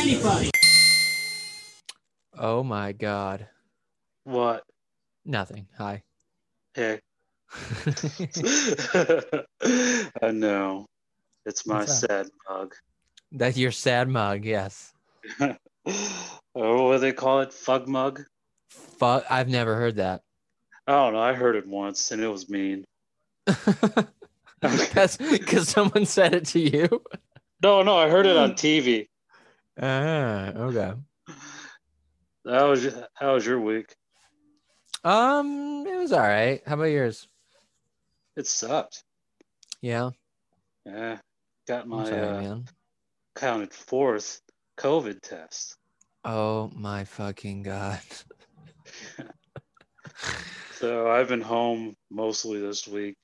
anybody. Oh my god. What? Nothing. Hi. Hey. I know. It's my What's sad mug. That's your sad mug, yes. oh, what do they call it? Fug mug? Fuck I've never heard that. I don't know. I heard it once and it was mean. That's because someone said it to you. No, no, I heard it on TV. Ah, okay. How was how was your week? Um, it was all right. How about yours? It sucked. Yeah. Yeah. Got my sorry, uh, counted fourth COVID test. Oh my fucking god. So I've been home mostly this week.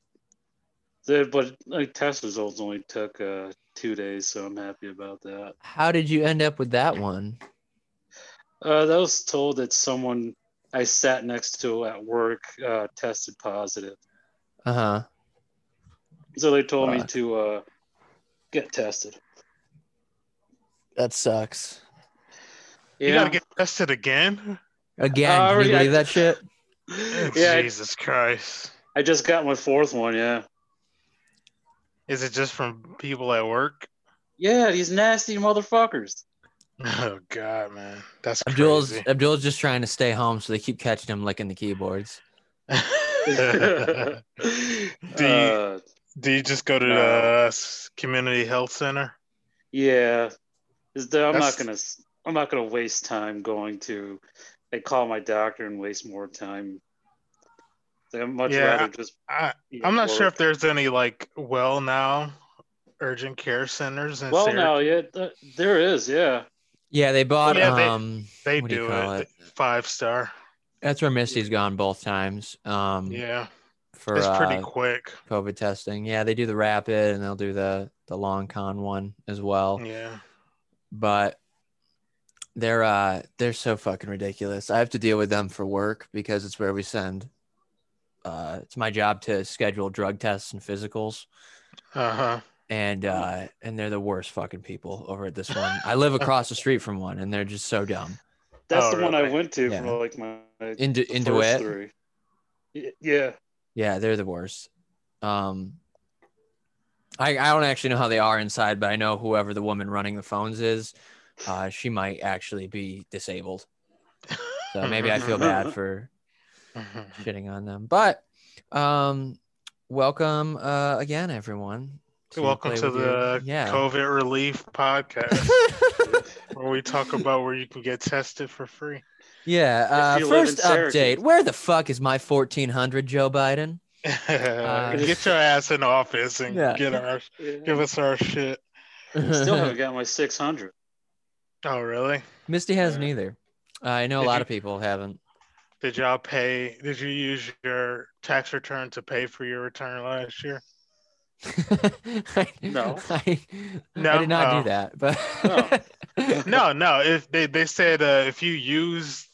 But like test results only took uh, two days, so I'm happy about that. How did you end up with that one? Uh, that was told that someone I sat next to at work uh, tested positive. Uh huh. So they told me to uh, get tested. That sucks. You gotta get tested again? Again, Uh, can you already- I- believe that shit? yeah, Jesus Christ. I, I just got my fourth one. Yeah. Is it just from people at work? Yeah, these nasty motherfuckers. Oh God, man, that's Abdul's crazy. Abdul's just trying to stay home, so they keep catching him licking the keyboards. do, you, Uh, do you just go to the s- community health center? yeah, Is that I'm That's- not gonna. I'm not gonna waste time going to. I call my doctor and waste more time. I'd much Yeah, rather just. I, be I'm at not sure if there's any like well now urgent care centers in Well, Syracuse. now, yeah, th- there is. Yeah. Yeah, they bought. Yeah, they- um, they what do do call it, five star. that's where Misty's gone both times. Um, Yeah, for it's pretty uh, quick. COVID testing. Yeah, they do the rapid and they'll do the the long con one as well. Yeah, But they're uh they're so fucking ridiculous. I have to deal with them for work because it's where we send. Uh, it's my job to schedule drug tests and physicals, uh huh. and uh, and they're the worst fucking people over at this one. I live across the street from one, and they're just so dumb. That's Oh, the one I went to Yeah. for like my Into into it. three. Yeah. Yeah, they're the worst. Um, I I don't actually know how they are inside, but I know whoever the woman running the phones is, uh, she might actually be disabled. So maybe I feel bad for shitting on them. But um, welcome uh, again, everyone. Welcome to With Your- the yeah. COVID relief podcast, where we talk about where you can get tested for free. yeah. Uh, you live in first update: Where the fuck is my fourteen hundred, Joe Biden? get your ass in office and Yeah. get our Yeah. give us our shit. Still haven't got my 600. Oh, really? Misty hasn't either. Uh, I know a Did lot you- of people haven't. Did y'all pay? Did you use your tax return to pay for your return last year? I, No. I, No? I did not Oh. do that. But No. No, no. If they they said uh, if you use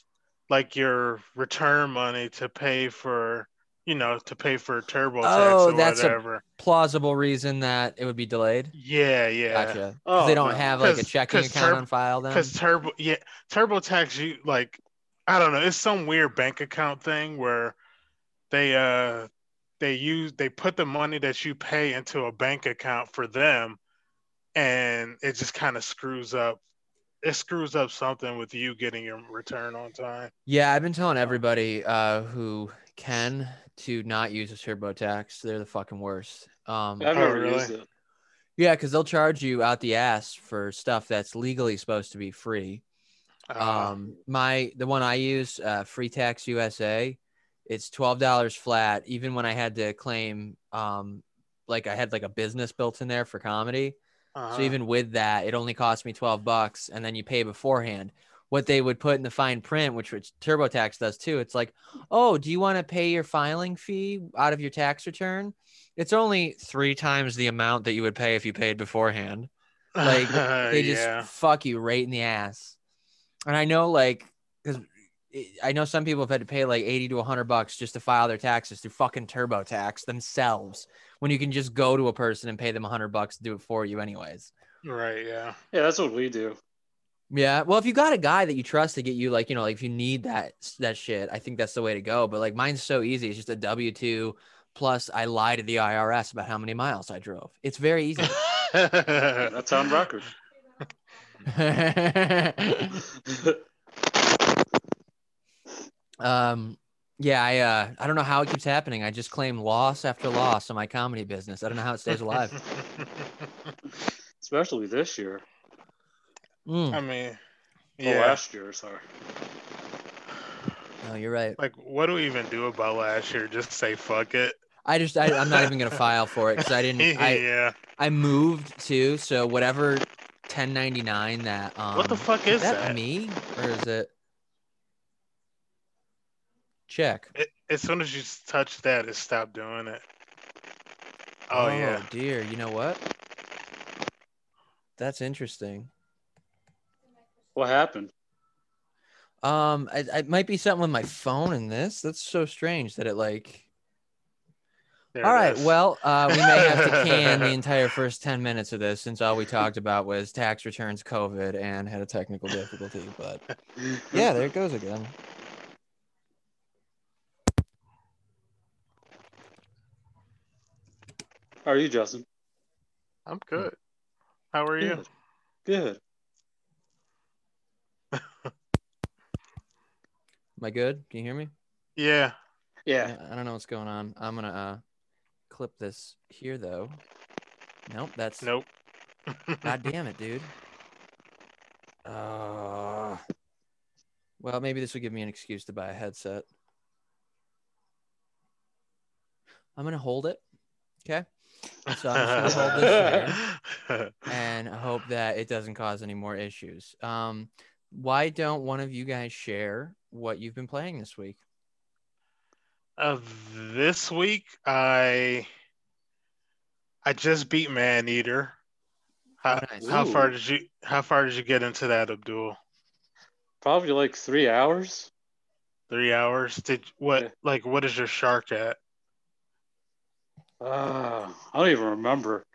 like your return money to pay for you know to pay for TurboTax Oh, or that's a- whatever. plausible reason that it would be delayed. yeah, yeah. Gotcha. 'Cause Oh, they don't no. have like a checking account Turb- on file then. Because Turbo, yeah, TurboTax, you like, I don't know, it's some weird bank account thing where they uh they use they put the money that you pay into a bank account for them, and it just kind of screws up. It screws up something with you getting your return on time. Yeah, I've been telling everybody uh, who can to not use a TurboTax. They're the fucking worst. Um, I've Oh, never really? used it. yeah, because they'll charge you out the ass for stuff that's legally supposed to be free. Uh, Um, my the one I use, uh, Free Tax USA, it's twelve dollars flat. Even when I had to claim, um, like I had like a business built in there for comedy. uh-huh. So even with that, it only cost me 12 bucks and then you pay beforehand. What they would put in the fine print, which, which TurboTax does too, it's like, oh, do you want to pay your filing fee out of your tax return? It's only three times the amount that you would pay if you paid beforehand. Like they just yeah. fuck you right in the ass. And I know, like, because I know some people have had to pay like 80 to 100 bucks just to file their taxes through fucking TurboTax themselves when you can just go to a person and pay them 100 bucks to do it for you, anyways. right, yeah. Yeah, that's what we do. Yeah. Well, if you got a guy that you trust to get you, like, you know, like if you need that that shit, I think that's the way to go. But like mine's so easy. It's just a W two plus I lie to the IRS about how many miles I drove. It's very easy. That's on record. um yeah, I uh I don't know how it keeps happening. I just claim loss after loss in my comedy business. I don't know how it stays alive. Especially this year. Mm. I mean, Yeah. yeah. last year, sorry. No, you're right. Like, what do we even do about last year? Just say fuck it. I just I, I'm not even gonna file for it because I didn't I yeah. I moved too, so whatever 1099 that um what the fuck is that, that? me or is it check? It, as soon as you touch that, it stopped doing it. Oh, yeah. dear, you know what? That's interesting. What happened? Um, it, it might be something with my phone in this. That's so strange that it like. There all it right, is. well, uh, we may have to can the entire first ten minutes of this since all we talked about was tax returns, COVID, and had a technical difficulty. But yeah, there it goes again. How are you, Justin? I'm good. How are you? Good. Good. Am I good? Can you hear me? Yeah. Yeah. I don't know what's going on. I'm gonna uh, clip this here though. Nope, that's Nope. God damn it, dude. Uh, well, maybe this will give me an excuse to buy a headset. I'm gonna hold it. Okay. So I'm just gonna hold this there and hope that it doesn't cause any more issues. Um, why don't one of you guys share what you've been playing this week? Uh, this week, I I just beat Maneater. How, nice. how far did you How far did you get into that, Abdul? Probably like three hours. Three hours. Did what? Yeah. Like, what is your shark at? Uh, I don't even remember.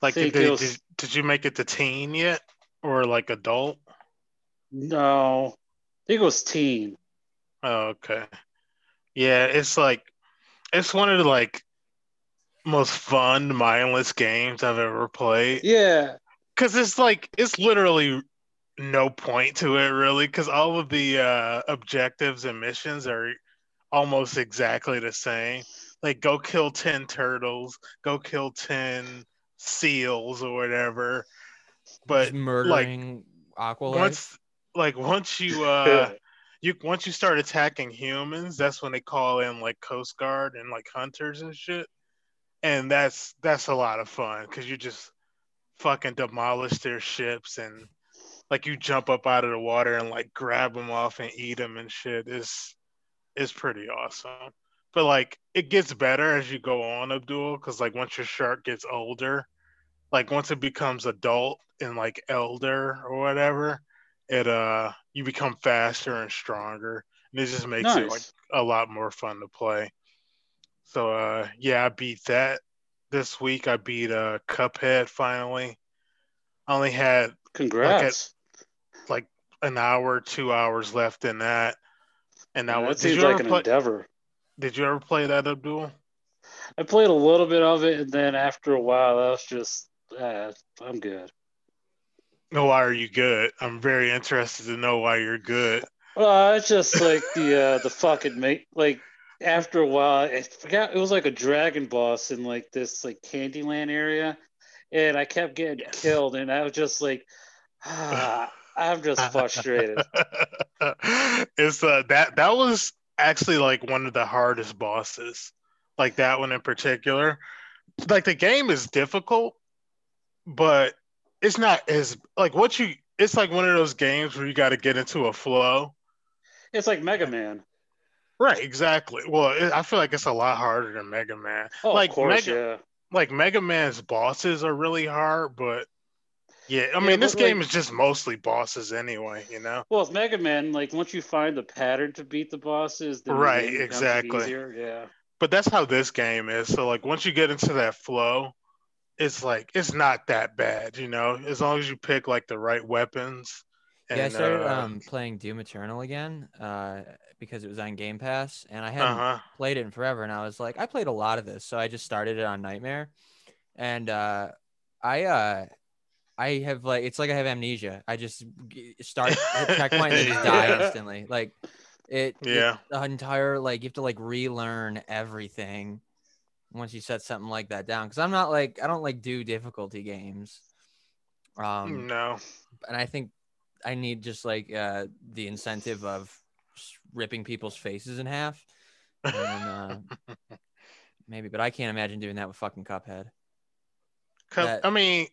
Like, did, it did, was- did, did you make it to teen yet, or like adult? No, I think it was teen. Oh, okay. Yeah, it's like it's one of the like most fun, mindless games I've ever played. Yeah. Cause it's like it's literally no point to it really, because all of the uh, objectives and missions are almost exactly the same. Like go kill ten turtles, go kill ten seals or whatever. But Just murdering aqua life? once like once you uh you once you start attacking humans, that's when they call in like Coast Guard and like hunters and shit. And that's that's a lot of fun because you just fucking demolish their ships and like you jump up out of the water and like grab them off and eat them and shit. Is is pretty awesome. But like it gets better as you go on, Abdul, because like once your shark gets older, like once it becomes adult and like elder or whatever, it uh you become faster and stronger and it just makes it like a lot more fun to play so uh yeah i beat that this week i beat uh cuphead finally i only had Congrats. Like an hour two hours left in that and Yeah, now that did seems like an play endeavor. did you ever play that abdul I played a little bit of it, and then after a while, I was just, uh, I'm good. No why are you good i'm very interested to know why you're good Well, it's just like the uh, the fucking mate. Like after a while, I forgot it was like a dragon boss in like this like Candyland area, and I kept getting Yes. killed, and I was just like, ah, I'm just frustrated. it's uh that that was actually like one of the hardest bosses like that one in particular like the game is difficult but it's not as like what you it's like one of those games where you got to get into a flow It's like Mega Man. right exactly well it, i feel like it's a lot harder than mega man Oh, Like of course, Mega- yeah. like mega man's bosses are really hard but yeah i Yeah, mean this game like- is just mostly bosses anyway you know Well, with Mega Man, like once you find the pattern to beat the bosses, then Right, exactly. Easier. Yeah. but that's how this game is. So like once you get into that flow, it's like it's not that bad, you know, as long as you pick like the right weapons. yeah, I and, started uh, um, playing Doom Eternal again uh, because it was on Game Pass, and I hadn't uh-huh. played it in forever. And I was like, I played a lot of this, so I just started it on Nightmare, and uh, I uh, I have like it's like I have amnesia. I just start checkpoint and just die instantly. Like it, it- Yeah. the entire like you have to like relearn everything once you set something like that down. Because I'm not like I don't like do difficulty games. Um, no. and I think I need just like uh, the incentive of ripping people's faces in half, and uh, maybe. But I can't imagine doing that with fucking Cuphead. Cup, that- I mean,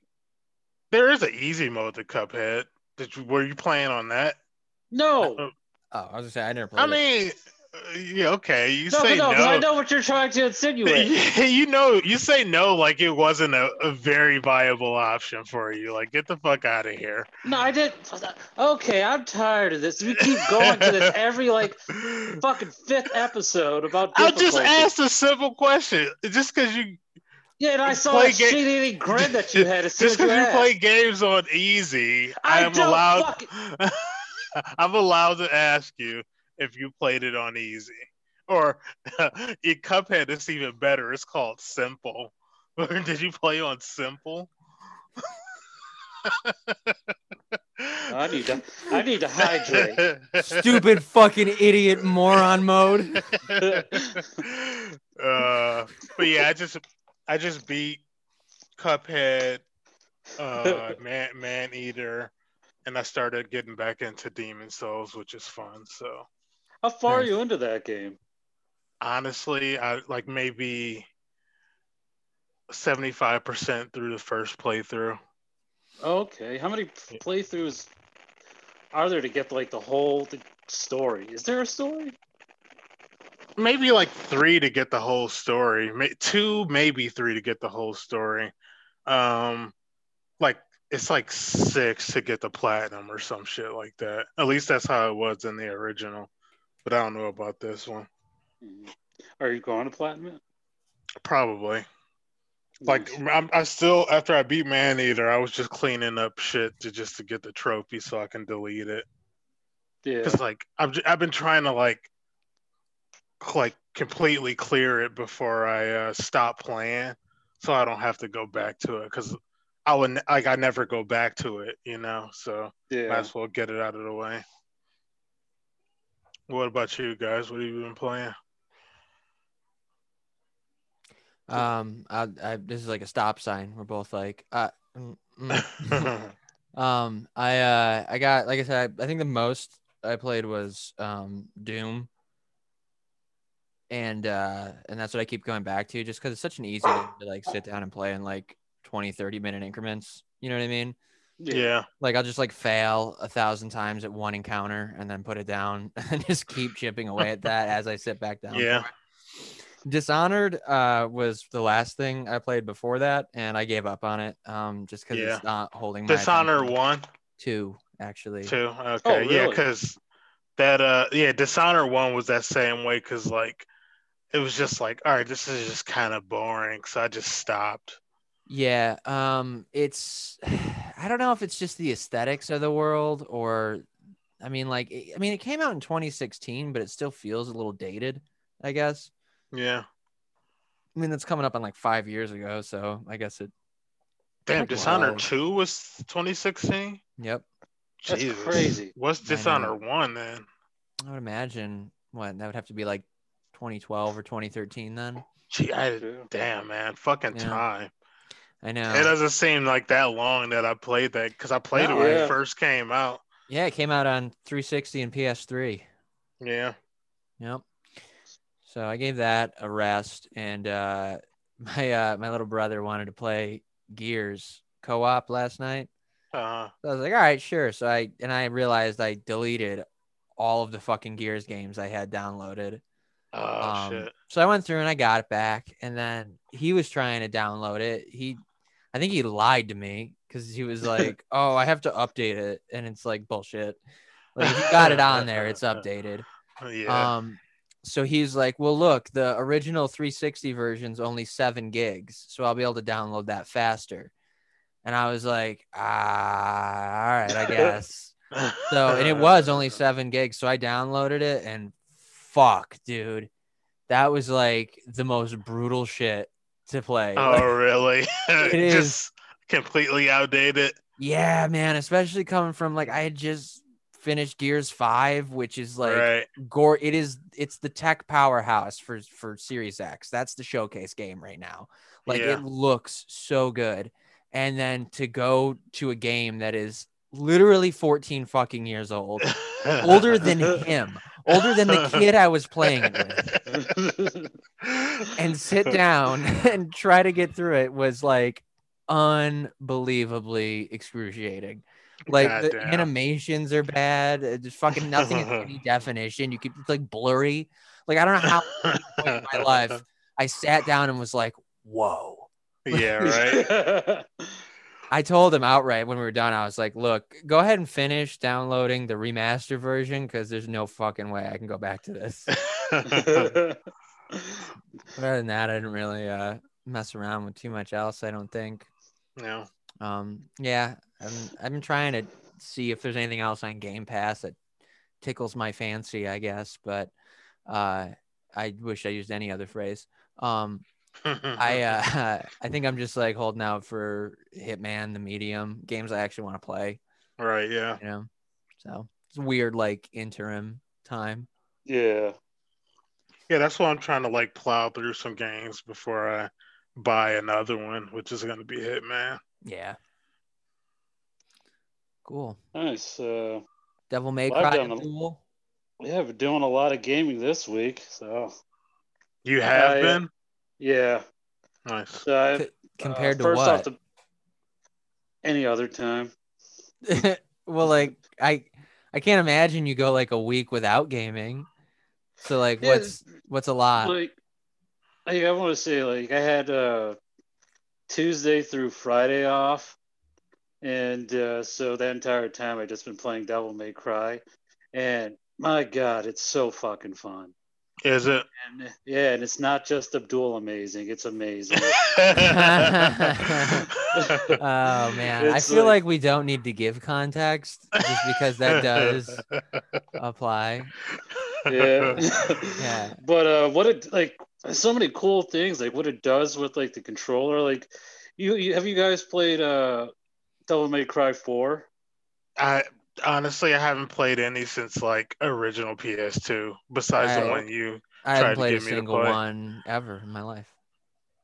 there is an easy mode to Cuphead. Did you were you playing on that? No, Oh, I was gonna say I never played. I it. mean, yeah, okay. You no, say no, no. I know what you're trying to insinuate. You know, you say no like it wasn't a, a very viable option for you. Like, get the fuck out of here. No, I didn't. Okay, I'm tired of this. We keep going to this every like fucking fifth episode about. I just asked a simple question. Just because you, Yeah, and I saw play ga- shit-eating grin that you had as just as you because you play games on easy, I I'm don't allowed. fucking- I'm allowed to ask you if you played it on easy, or in Cuphead. It's even better. It's called simple. Did you play on simple? I need to. I need to hydrate. stupid fucking idiot moron mode. uh, but yeah, I just I just beat Cuphead, uh, Man Maneater, and I started getting back into Demon's Souls, which is fun. So How far are you into that game? honestly, I like maybe seventy five percent through the first playthrough. Okay, how many playthroughs are there to get like the whole the story? Is there a story? Maybe like three to get the whole story. Two, maybe three to get the whole story. Um, like it's like six to get the platinum or some shit like that. At least that's how it was in the original. But I don't know about this one. Mhm. Are you going to platinum? Probably. Like I'm, I still after I beat Maneater, I was just cleaning up shit to just to get the trophy so I can delete it. yeah, Cause like I've I've been trying to like like completely clear it before I uh, stop playing, so I don't have to go back to it. Cause I would like I never go back to it, you know. So might yeah. as well get it out of the way. What about you guys? What have you been playing? Um, I, I this is like a stop sign. We're both like, uh, mm, mm. um, I uh, I got like I said, I, I think the most I played was um Doom. And uh, and that's what I keep going back to, just because it's such an easy to like sit down and play in like 20, 30 minute increments. You know what I mean? Yeah. Like I'll just like fail a thousand times at one encounter and then put it down and just keep chipping away at that as I sit back down. Yeah. Dishonored uh was the last thing I played before that and I gave up on it um just because Yeah. it's not holding my Dishonor attention. one, two actually. two. Okay, Oh, yeah, because that uh, yeah, Dishonor one was that same way. Cause like it was just like, all right, this is just kind of boring, so I just stopped. Yeah, um it's I don't know if it's just the aesthetics of the world or I mean like I mean it came out in 2016 but it still feels a little dated, I guess. Yeah. I mean that's coming up on like 5 years ago, so I guess it Damn, Like, Dishonor wow. 2 was 2016? yep. That's Jesus. crazy. What's I know. Dishonor 1 then? I would imagine what that would have to be like 2012 or 2013 then. Gee, I, damn, man. Fucking Yeah. time. I know. It doesn't seem like that long that I played that because I played No. it when Yeah. it first came out. Yeah, it came out on 360 and PS3. Yeah. Yep. So I gave that a rest, and uh, my uh, my little brother wanted to play Gears co-op last night. Uh, So I was like, all right, sure. So I and I realized I deleted all of the fucking Gears games I had downloaded. oh, Um, shit. So I went through and I got it back, and then he was trying to download it. He, I think he lied to me because he was like, "Oh, I have to update it," and it's like bullshit. Like if you got it on there, it's updated. Yeah. Um, so he's like, well, look, the original 360 version's only seven gigs, so I'll be able to download that faster. And I was like, ah, all right, I guess. so, and it was only seven gigs, so I downloaded it, and fuck, dude, that was like the most brutal shit to play. Oh, really? It is. Just completely outdated. yeah, man, especially coming from like I had just finished Gears Five, which is like right. gore it is it's the tech powerhouse for for series x that's the showcase game right now like Yeah. it looks so good and then to go to a game that is literally 14 fucking years old older than him older than the kid i was playing with. And sit down and try to get through it was like unbelievably excruciating. Like the Goddamn. animations are bad uh, just fucking nothing in any definition. You keep it's like blurry. Like i don't know how at any point in my life i sat down and was like whoa. Yeah, right. I told him outright when we were done i was like look go ahead and finish downloading the remaster version because there's no fucking way i can go back to this. Other than that i didn't really uh mess around with too much else i don't think. No. um yeah I'm, i've been trying to see if there's anything else on game pass that tickles my fancy i guess but uh i wish i used any other phrase. Um i uh i think i'm just like holding out for hitman the medium games i actually want to play right, yeah. you know so it's weird like interim time yeah. Yeah, that's why I'm trying to like plow through some games before I buy another one, which is gonna be Hitman. yeah cool Nice. Uh, devil may Well, I've cry done a- duel yeah, we're doing a lot of gaming this week, so You have I, uh, been? Yeah. Nice. So I, compared uh, to first what off the any other time. well, like I I can't imagine you go like a week without gaming. So like Yeah, what's what's a lot? like like, I want to say like I had uh Tuesday through Friday off and uh so that entire time I just been playing Devil May Cry and my god it's so fucking fun Is it? and yeah and it's not just Abdul amazing it's amazing Oh man, I feel like- like we don't need to give context just because that does apply. yeah Yeah. but uh what it like so many cool things like what it does with like the controller like you, you have you guys played uh Devil May Cry 4 I honestly I haven't played any since like original PS2, besides the one you I Tried haven't to played a get me to single play. one ever in my life.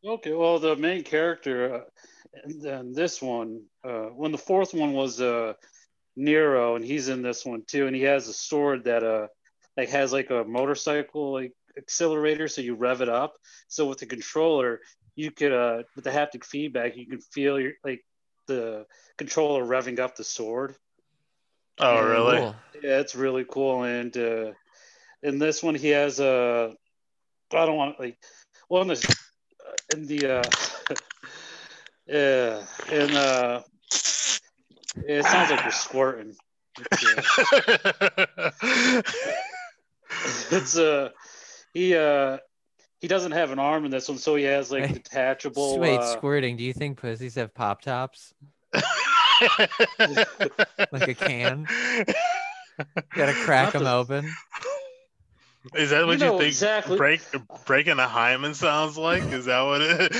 Okay, well, the main character, uh, and then this one, uh, when the fourth one was uh, Nero, and he's in this one too, and he has a sword that uh, like has like a motorcycle like accelerator, so you rev it up. So with the controller, you could uh, with the haptic feedback, you can feel your like the controller revving up the sword. Oh Yeah, really? Cool. Yeah, it's really cool. And uh, in this one, he has a. I don't want like. Well, in the in the. Uh, yeah, and uh, it sounds like you're squirting. It's, uh, uh, he uh, he doesn't have an arm in this one, so he has like detachable. Wait, uh, squirting. Do you think pussies have pop tops? Like a can? You gotta crack them open. Is that what you, know think exactly. break breaking a hymen sounds like? Is that what it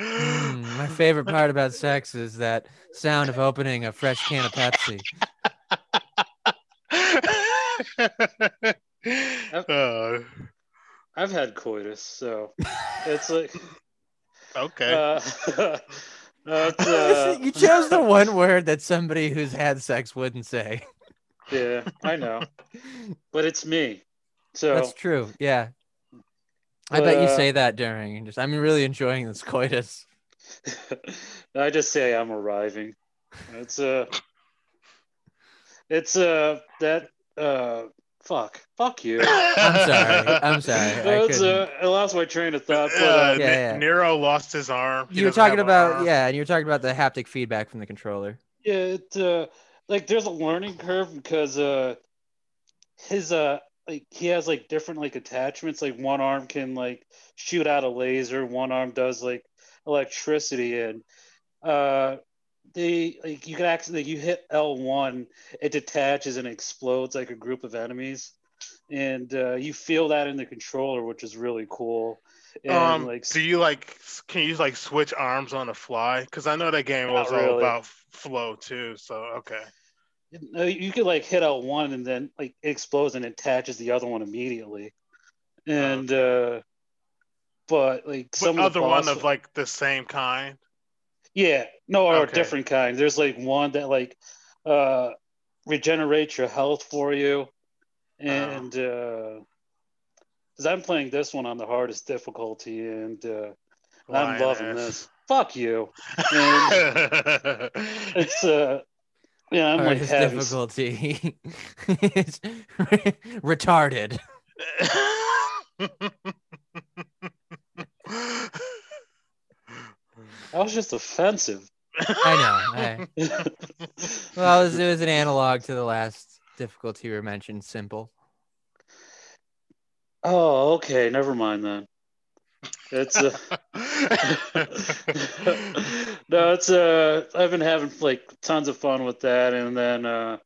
Mm, my favorite part about sex is that sound of opening a fresh can of Pepsi. oh, I've had coitus, so it's like. okay. Uh, uh, you chose the one word that somebody who's had sex wouldn't say. Yeah, I know, but it's me. So That's true. Yeah. I bet you uh, say that during just I'm really enjoying this coitus. I just say I'm arriving. It's uh it's uh that uh fuck fuck you. I'm sorry. I'm sorry. I It's, couldn't. uh, I lost my train of thought. But, Uh, Yeah, Ne- yeah. Nero lost his arm. He you were talking about arm. yeah, and you were talking about the haptic feedback from the controller. yeah, it uh like there's a learning curve because uh his uh like he has like different like attachments. Like one arm can like shoot out a laser, one arm does like electricity, and uh, they like you can actually like, you hit L one, it detaches and explodes like a group of enemies, and uh, you feel that in the controller, which is really cool. And, um, like do you like? Can you like switch arms on the fly? Because I know that game was all about flow too. So okay. No, you could like hit out one and then like it explodes and attaches the other one immediately. And uh but like some other the one of like the same kind. Yeah, no, or Okay. different kind. There's like one that like uh regenerates your health for you. And uh because I'm playing this one on the hardest difficulty and uh I'm loving this. Fuck you. It's uh yeah, I'm like Hardest difficulty. it's retarded. that was just offensive. I know. I, well, it was, it was an analog to the last difficulty we mentioned. Simple. Oh, okay. Never mind then. It's uh, no, it's uh, I've been having like tons of fun with that, and then uh,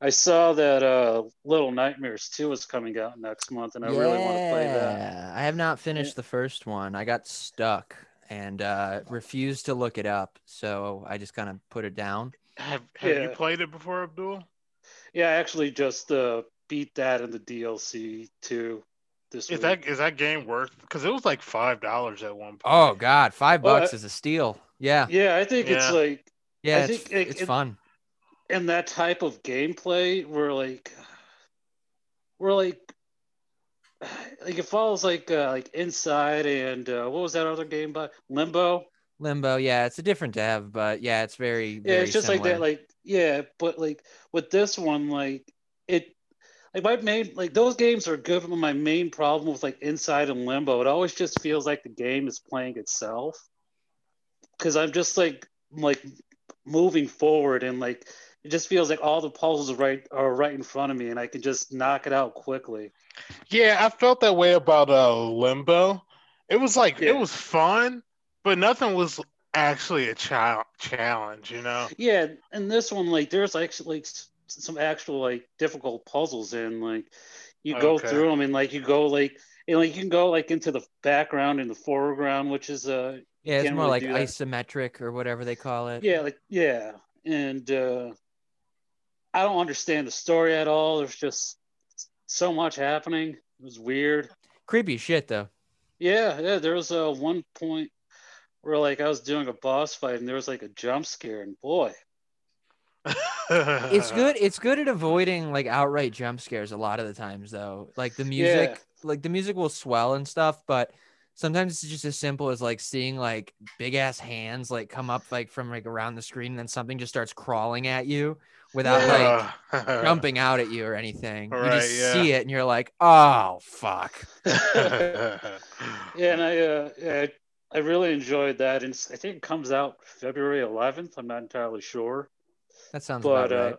I saw that uh, Little Nightmares two is coming out next month, and I really want to play that. Yeah, I have not finished the first one. I got stuck and uh, refused to look it up, so I just kind of put it down. have have you played it before, Abdul? Yeah, I actually just uh, beat that in the DLC too this Is week. that is that game worth? Because it was like five dollars at one point. Oh God, five Well, bucks I- is a steal. Yeah, yeah, I think it's like yeah, I it's, think it- it's it- fun. And that type of gameplay where like we're like like it follows like uh, like inside and uh, what was that other game by limbo Limbo, yeah, it's a different dev, but yeah, it's very, yeah it's just similar. like that like yeah but like with this one like it like my main like those games are good but my main problem with like inside and limbo it always just feels like the game is playing itself because i'm just like like moving forward and like it just feels like all the puzzles are right are right in front of me and i can just knock it out quickly Yeah, I felt that way about uh Limbo. It was like Yeah. it was fun, but nothing was actually a child challenge, you know. yeah and this one like there's actually like some actual like difficult puzzles in like you go Okay. through them and like you go like and like you can go like into the background and the foreground which is uh yeah, it's more really like isometric or whatever they call it. yeah like yeah and uh i don't understand the story at all there's just so much happening it was weird creepy shit though. yeah yeah there was a one point where like i was doing a boss fight and there was like a jump scare and boy It's good. It's good at avoiding like outright jump scares a lot of the times though. Like the music, Yeah. like the music will swell and stuff, but sometimes it's just as simple as like seeing like big ass hands like come up like from like around the screen and then something just starts crawling at you without like Uh, jumping out at you or anything. you Right, just yeah. see it and you're like, oh fuck. yeah and i uh yeah, i really enjoyed that and i think it comes out february 11th i'm not entirely sure That sounds but about uh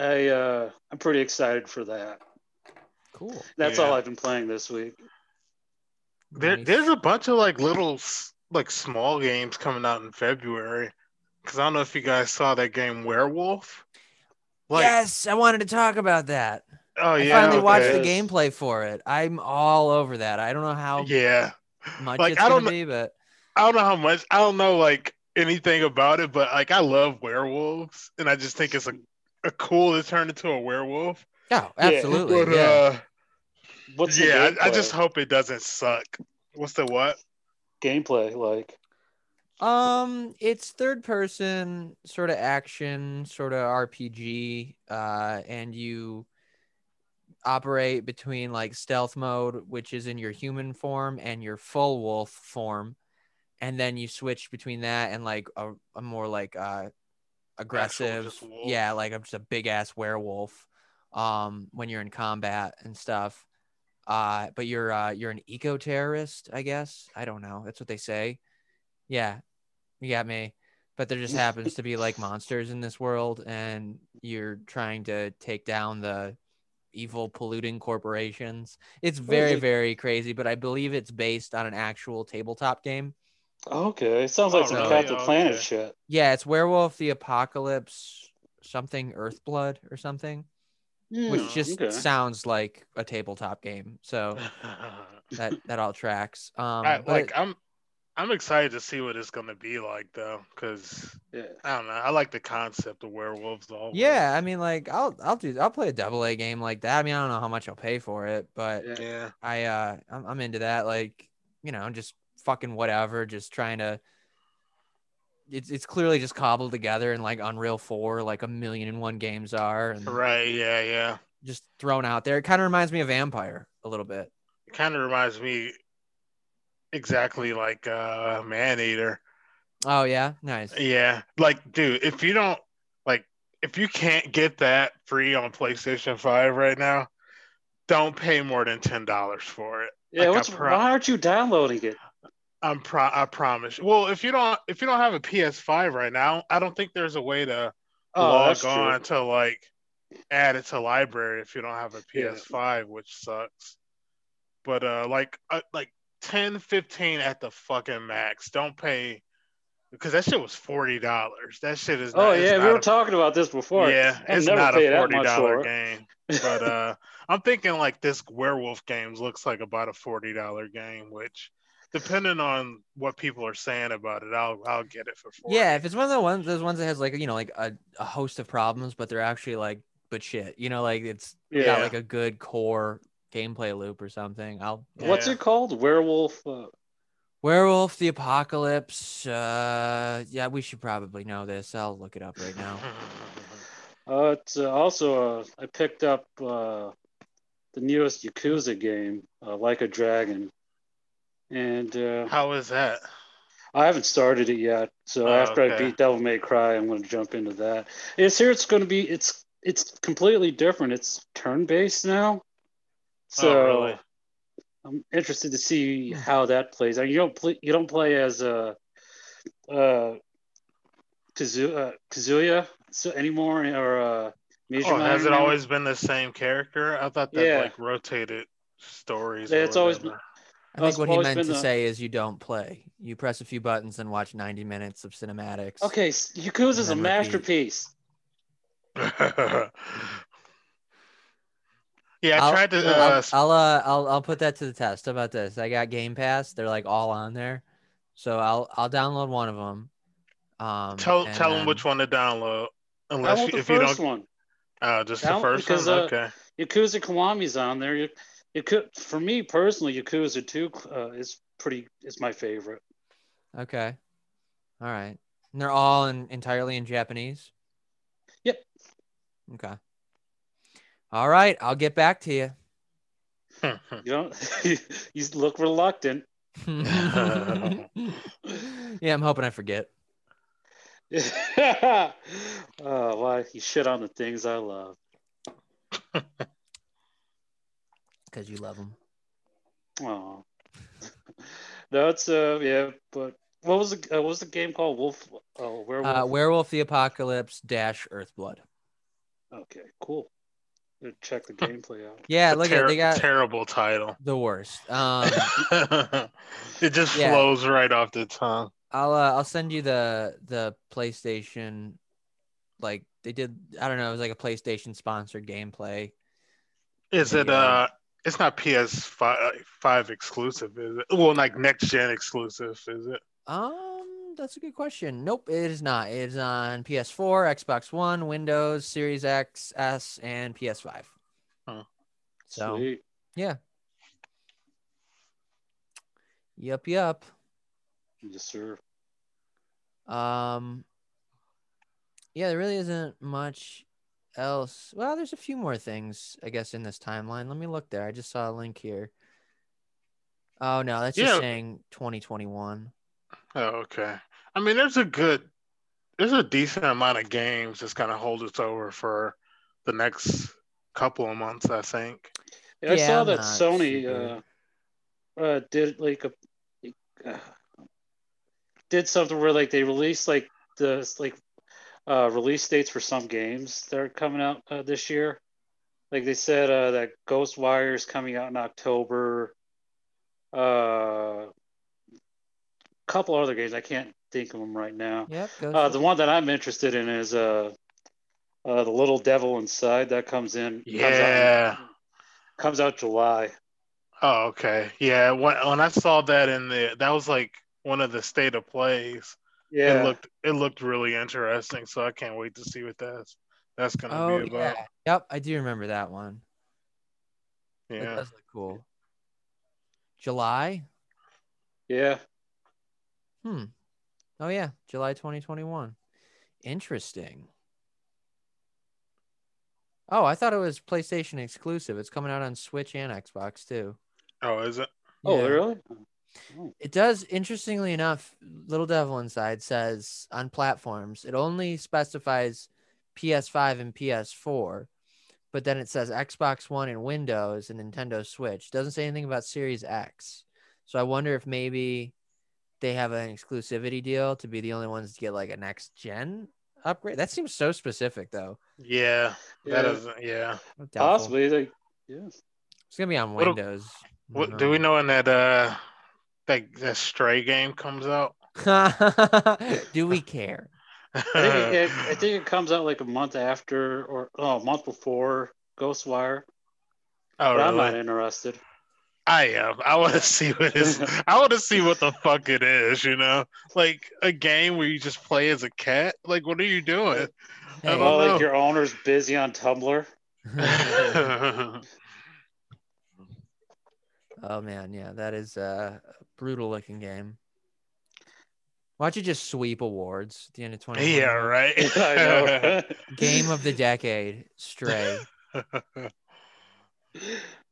i uh i'm pretty excited for that Cool. that's all i've been playing this week There, Nice. there's a bunch of like little like small games coming out in February. Because I don't know if you guys saw that game Werewolf. Like, yes, I wanted to talk about that. oh I yeah, finally watched the gameplay for it. I'm all over that. I don't know how Yeah, much Like, it's I gonna don't be, but I don't know how much. I don't know like anything about it, but like I love werewolves, and I just think it's a, a cool to turn into a werewolf. oh, absolutely. But yeah. uh, what's the yeah, I, I just hope it doesn't suck. What's the what? gameplay like Um, it's third person sort of action, sort of RPG, uh, and you operate between like stealth mode, which is in your human form, and your full wolf form, and then you switch between that and like a, a more like uh aggressive, yeah, like I'm just a big ass werewolf. Um, when you're in combat and stuff. Uh, but you're uh you're an eco terrorist, I guess. I don't know. That's what they say. Yeah, you got me. But there just happens to be like monsters in this world, and you're trying to take down the evil polluting corporations. It's very it? very crazy, but I believe it's based on an actual tabletop game. Okay, it sounds like Oh, some really? Captain Okay. Planet shit. Yeah, it's Werewolf the Apocalypse something Earthblood or something, which Hmm, just okay. sounds like a tabletop game. So that that all tracks. Um, I, but like I'm I'm excited to see what it's gonna be like though, because yeah. I don't know. I like the concept of werewolves. All yeah, I mean, like I'll I'll do I'll play a double A game like that. I mean, I don't know how much I'll pay for it, but Yeah. yeah. I uh I'm, I'm into that. Like you know, just fucking whatever. Just trying to. It's it's clearly just cobbled together in like Unreal Four, like a million and one games are, and Right. Yeah. Yeah. just thrown out there. It kind of reminds me of Vampire a little bit. It kind of reminds me exactly like uh Maneater. Oh yeah, nice. Yeah. Like, dude, if you don't like, if you can't get that free on PlayStation Five right now, don't pay more than ten dollars for it. Yeah, Like, what's, pro- why aren't you downloading it? I'm pro. I promise. Well, if you don't, if you don't have a PS5 right now, I don't think there's a way to Oh, log that's true. on to like add it to library if you don't have a PS5, which sucks. But uh, like uh, like 10, 15 at the fucking max. Don't pay because that shit was forty dollars. That shit is. Oh not, it's yeah, we were a- talking about this before. Yeah, I've it's not a forty much dollar for it. game. But uh, I'm thinking like this werewolf games looks like about a forty dollar game, which depending on what people are saying about it, I'll I'll get it for 40. Yeah, if it's one of the ones those ones that has like you know like a, a host of problems, but they're actually like but shit, you know, like it's Yeah. got like a good core gameplay loop or something. I'll What's Yeah. it called? Werewolf. Uh, Werewolf the Apocalypse. Uh, yeah, we should probably know this. I'll look it up right now. uh, it's uh, also uh, I picked up uh, the newest Yakuza game, uh, Like a Dragon, and uh, How is that? I haven't started it yet. So Oh, after I beat Devil May Cry, I'm going to jump into that. It's here. It's going to be. It's it's completely different. It's turn based now. So oh, really? I'm interested to see how that plays. I mean, you don't play. You don't play as a uh, Kazu, uh, Kazuya so anymore, or uh, Mishima Oh, has it anymore? always been the same character? I thought that Yeah. like rotated stories. Yeah, it's always whatever. I think what he meant to the- say is you don't play. You press a few buttons and watch 90 minutes of cinematics. Okay, s- Yakuza's a repeat. masterpiece. yeah, I I'll, tried to. I'll, Uh, I'll, uh, I'll, I'll put that to the test. How about this? I got Game Pass. They're like all on there, so I'll, I'll download one of them. Um, tell and tell them then- which one to download. Unless want you, the if you don't, one. uh, just the first because, one. uh, okay. Yakuza Kiwami's on there. You, you could, for me personally, Yakuza Two uh, is pretty is my favorite. Okay. All right. And they're all in entirely in Japanese. Yep. Okay. All right. I'll get back to you. You don't. you look reluctant. yeah, I'm hoping I forget oh, why you shit on the things I love. because you love them. Oh, no, it's uh, yeah, but what was the uh, what was the game called? Wolf. Oh, werewolf. Uh, Werewolf the Apocalypse dash Earthblood. okay, cool. Gonna Check the gameplay out. Yeah, A look at ter- it. They got terrible title. the worst. Um, it just Yeah. flows right off the tongue. I'll uh, I'll send you the the PlayStation. Like they did, I don't know. It was like a PlayStation sponsored gameplay. Is it Yeah. uh? It's not PS5 five exclusive, is it? Well, like next gen exclusive, is it? Um, that's a good question. Nope, it is not. It is on PS4, Xbox One, Windows, Series X, S, and PS5. Huh. So Sweet. yeah. Yup, yup. Yes, sir. Um, yeah, there really isn't much else. Well, there's a few more things, I guess, in this timeline. Let me look there. I just saw a link here. Oh no, that's just saying 2021. Oh, okay. I mean, there's a good, there's a decent amount of games that's gonna hold us over for the next couple of months, I think. Yeah, I Yeah, saw I'm that Sony super- uh, uh, did like a uh, did something where like they released like the like uh, release dates for some games that are coming out uh, this year. like they said uh, that Ghostwire is coming out in October. Uh, couple other games I can't think of them right now. Yep. Uh, the one that I'm interested in is uh, uh, the Little Devil Inside that comes in. Comes out, Yeah. comes out July. Oh, okay. Yeah. When when I saw that in the that was like one of the state of plays. Yeah. It looked it looked really interesting. So I can't wait to see what that's that's gonna Oh be about. yeah. Yep. I do remember that one. It Yeah. does look cool. July. yeah. Hmm. Oh yeah, July 2021. Interesting. Oh, I thought it was PlayStation exclusive. It's coming out on Switch and Xbox too. Oh, is it? Oh, really? It does, interestingly enough, Little Devil Inside says on platforms, it only specifies PS5 and PS4, but then it says Xbox One and Windows and Nintendo Switch. Doesn't say anything about Series X. So I wonder if maybe they have an exclusivity deal to be the only ones to get like a next gen upgrade. That seems so specific though. Yeah. Yeah. That is yeah. Doubtful. Possibly. Like, yeah. It's gonna be on What do- Windows. What do we know when that uh that that stray game comes out? do we care? I think it, I think it comes out like a month after or oh, a month before Ghostwire. oh, but I'm not interested. I am. I want to see what is. I want to see what the fuck it is. You know, like a game where you just play as a cat. Like, what are you doing? I Hey. don't Well, know. like your owner's busy on Tumblr. oh man, yeah, that is a brutal looking game. Why don't you just sweep awards at the end of 2020? yeah, right. I know. Game of the decade, Stray. oh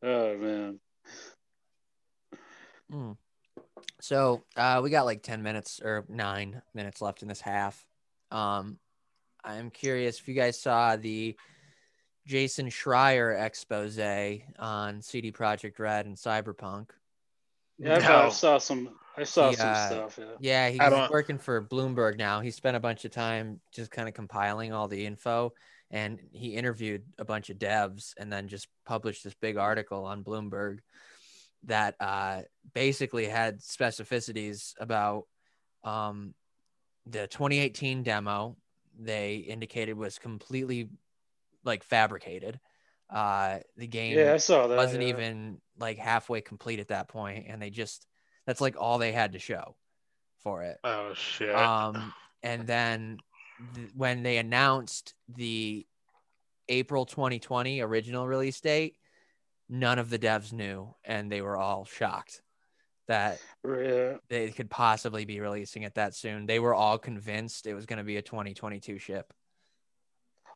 man. Mm. So uh, we got like 10 minutes or nine minutes left in this half. Um, I'm curious if you guys saw the Jason Schreier expose on CD Projekt Red and Cyberpunk. Yeah, I, No. I saw some. I saw He, some uh, stuff. Yeah. Yeah, he's I don't- working for Bloomberg now. He spent a bunch of time just kind of compiling all the info and he interviewed a bunch of devs and then just published this big article on Bloomberg that uh, basically had specificities about um, the 2018 demo. They indicated was completely like fabricated. Uh, the game Yeah, I saw that. wasn't yeah. even like halfway complete at that point, and they just that's like all they had to show for it. oh shit. Um, and then th- when they announced the April 2020 original release date, none of the devs knew, and they were all shocked that Yeah. they could possibly be releasing it that soon. They were all convinced it was going to be a 2022 ship.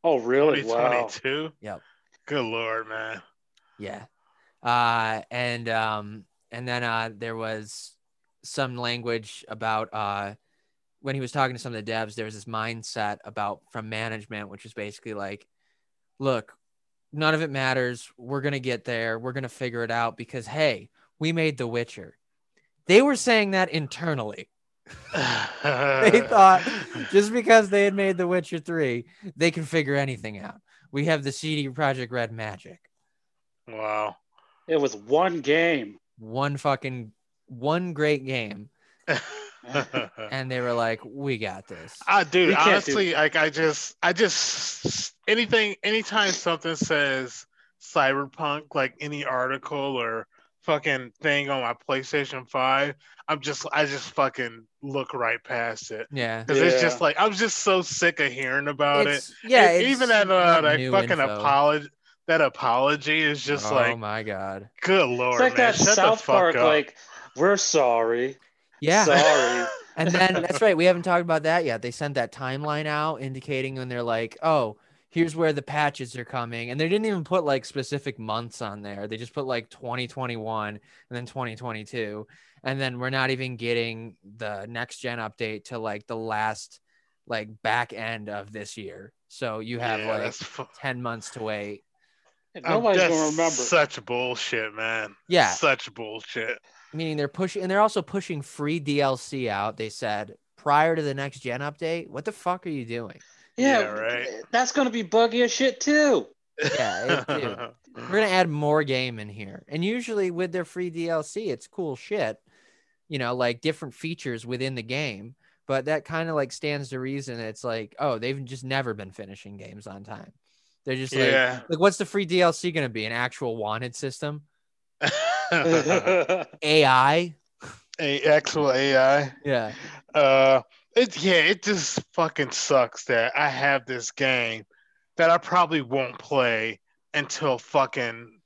Oh, really? Wow. 2022. Yep. Good lord, man. Yeah. Uh, and um, and then uh, there was some language about uh, when he was talking to some of the devs, there was this mindset about from management, which was basically like, look, none of it matters. We're gonna get there. We're gonna figure it out because hey, we made The Witcher. They were saying that internally. They thought just because they had made The Witcher 3, they can figure anything out. We have the CD Projekt Red magic. wow. It was one game. one fucking one great game and they were like we got this I dude, You can't do- honestly, like I just, I just anything, anytime something says cyberpunk, like any article or fucking thing on my PlayStation Five, I'm just, I just fucking look right past it yeah because it's just like I'm just so sick of hearing about it's, it. yeah And it's even that, uh, not that fucking info. apology, that apology is just oh like, oh my god good lord, It's like man, that shut the South fuck Park, up. like, we're sorry. Yeah Sorry. and then that's right we haven't talked about that yet they sent that timeline out indicating when they're like oh here's where the patches are coming and they didn't even put like specific months on there they just put like 2021 and then 2022 and then we're not even getting the next gen update to like the last like back end of this year so you have Yeah, like that's fu- 10 months to wait Nobody's that's gonna remember. Such bullshit, man. Yeah. Such bullshit. Meaning they're pushing and they're also pushing free DLC out. They said prior to the next gen update. What the fuck are you doing? yeah, Yeah, right. That's gonna be buggy as shit too. Yeah, it- dude. We're gonna add more game in here, and usually with their free DLC, it's cool shit. You know, like different features within the game. But that kind of like stands to reason. It's like, oh, they've just never been finishing games on time. They're just like, yeah. like, what's the free DLC gonna be? An actual wanted system? AI? A actual AI. Yeah. Uh, it yeah, it just fucking sucks that I have this game that I probably won't play until fucking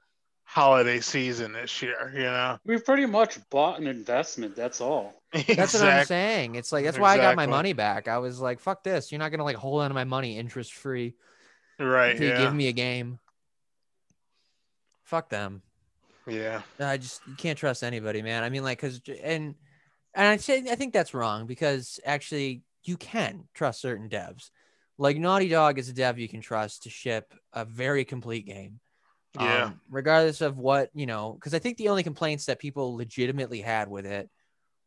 holiday season this year. You know, we pretty much bought an investment. That's all. That's what I'm saying. It's like that's why I got my money back. I was like, fuck this. You're not gonna like hold on to my money interest free Right. until you give me a game. Fuck them. Yeah. I just you can't trust anybody, man. I mean, like, cause and and I say I think that's wrong because actually you can trust certain devs. Like Naughty Dog is a dev you can trust to ship a very complete game. Yeah. Um, regardless of what you know, because I think the only complaints that people legitimately had with it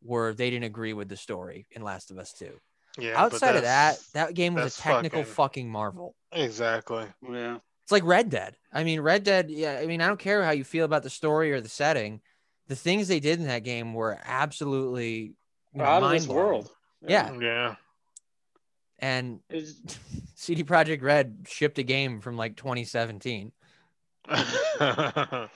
were they didn't agree with the story in Last of Us Two. Yeah. Outside of that, that game was a technical fucking- fucking marvel. exactly. Yeah. It's like Red Dead. I mean, Red Dead. Yeah, I mean, I don't care how you feel about the story or the setting. The things they did in that game were absolutely you know, Out of this world. Yeah. Yeah. And It's, CD Projekt Red shipped a game from like 2017. I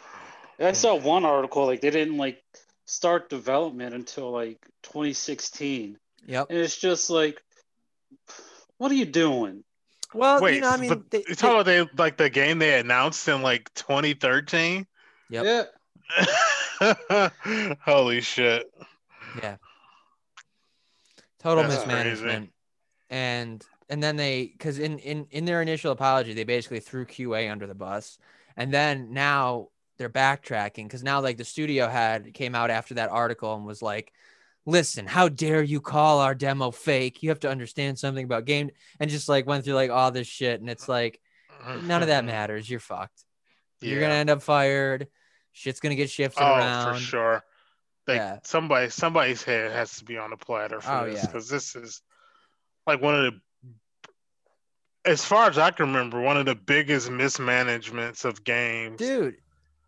saw one article like they didn't like start development until like 2016, Yep. and it's just like, what are you doing? Well, Wait, you know, I mean, but they, you talking about they like the game they announced in like 2013? Yep. Yeah. Holy shit! yeah, total That's mismanagement, and and then they because in in in their initial apology they basically threw QA under the bus, and then now they're backtracking because now like the studio had came out after that article and was like listen how dare you call our demo fake you have to understand something about game and just like went through like all this shit and it's like none of that matters you're fucked you're gonna end up fired shit's gonna get shifted oh, around for sure. Like Yeah. somebody, somebody's head has to be on the platter for Oh, this yeah. because this is like one of the, as far as I can remember, one of the biggest mismanagements of games. dude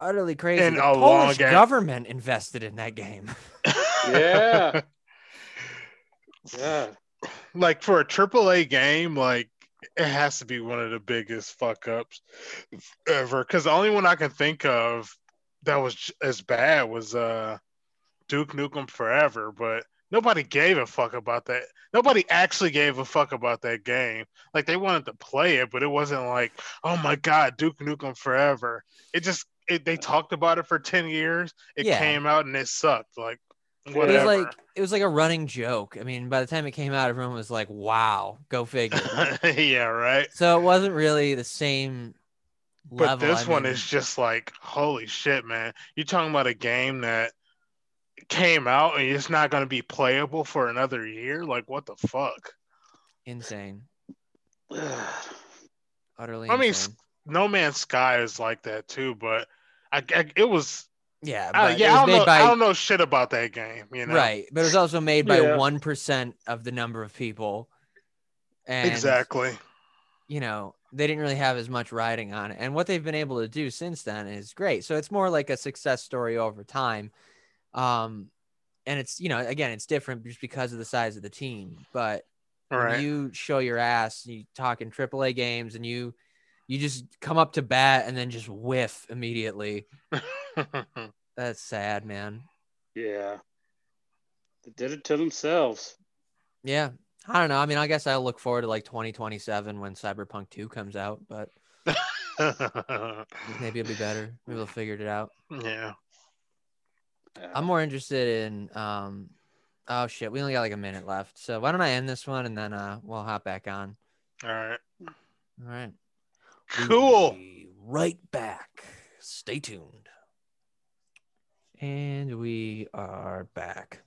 utterly crazy In the a polish game. government invested in that game Yeah. Yeah. like for a triple A game, like it has to be one of the biggest fuck ups ever. Because the only one I can think of that was as bad was uh Duke Nukem Forever, but nobody gave a fuck about that. Nobody actually gave a fuck about that game. Like they wanted to play it, but it wasn't like, oh my god, Duke Nukem Forever. It just it, they talked about it for ten years. It Yeah. came out and it sucked. Like It it was like it was like a running joke i mean by the time it came out everyone was like wow go figure yeah, right. so it wasn't really the same But level. this I one mean, is just like, holy shit, man. You're talking about a game that came out and it's not going to be playable for another year? Like, what the fuck? insane utterly I mean. No Man's Sky is like that too, but I, I- it was, yeah uh, but it yeah, was I don't, made know, by I don't know shit about that game, you know? right but it was also made by Yeah. 1% of the number of people and Exactly. you know they didn't really have as much riding on it and what they've been able to do since then is great so it's more like a success story over time um and it's you know again it's different just because of the size of the team but right. you show your ass you talk in AAA games and you you just come up to bat and then just whiff immediately that's sad man Yeah. They did it to themselves. yeah i don't know i mean i guess i'll look forward to like 2027 when cyberpunk 2 comes out but maybe it'll be better maybe they'll figure it out yeah. Yeah. I'm more interested in um oh shit, we only got like a minute left. So why don't I end this one and then uh we'll hop back on. All right. All right. We will Cool. be right back. Stay tuned. And we are back.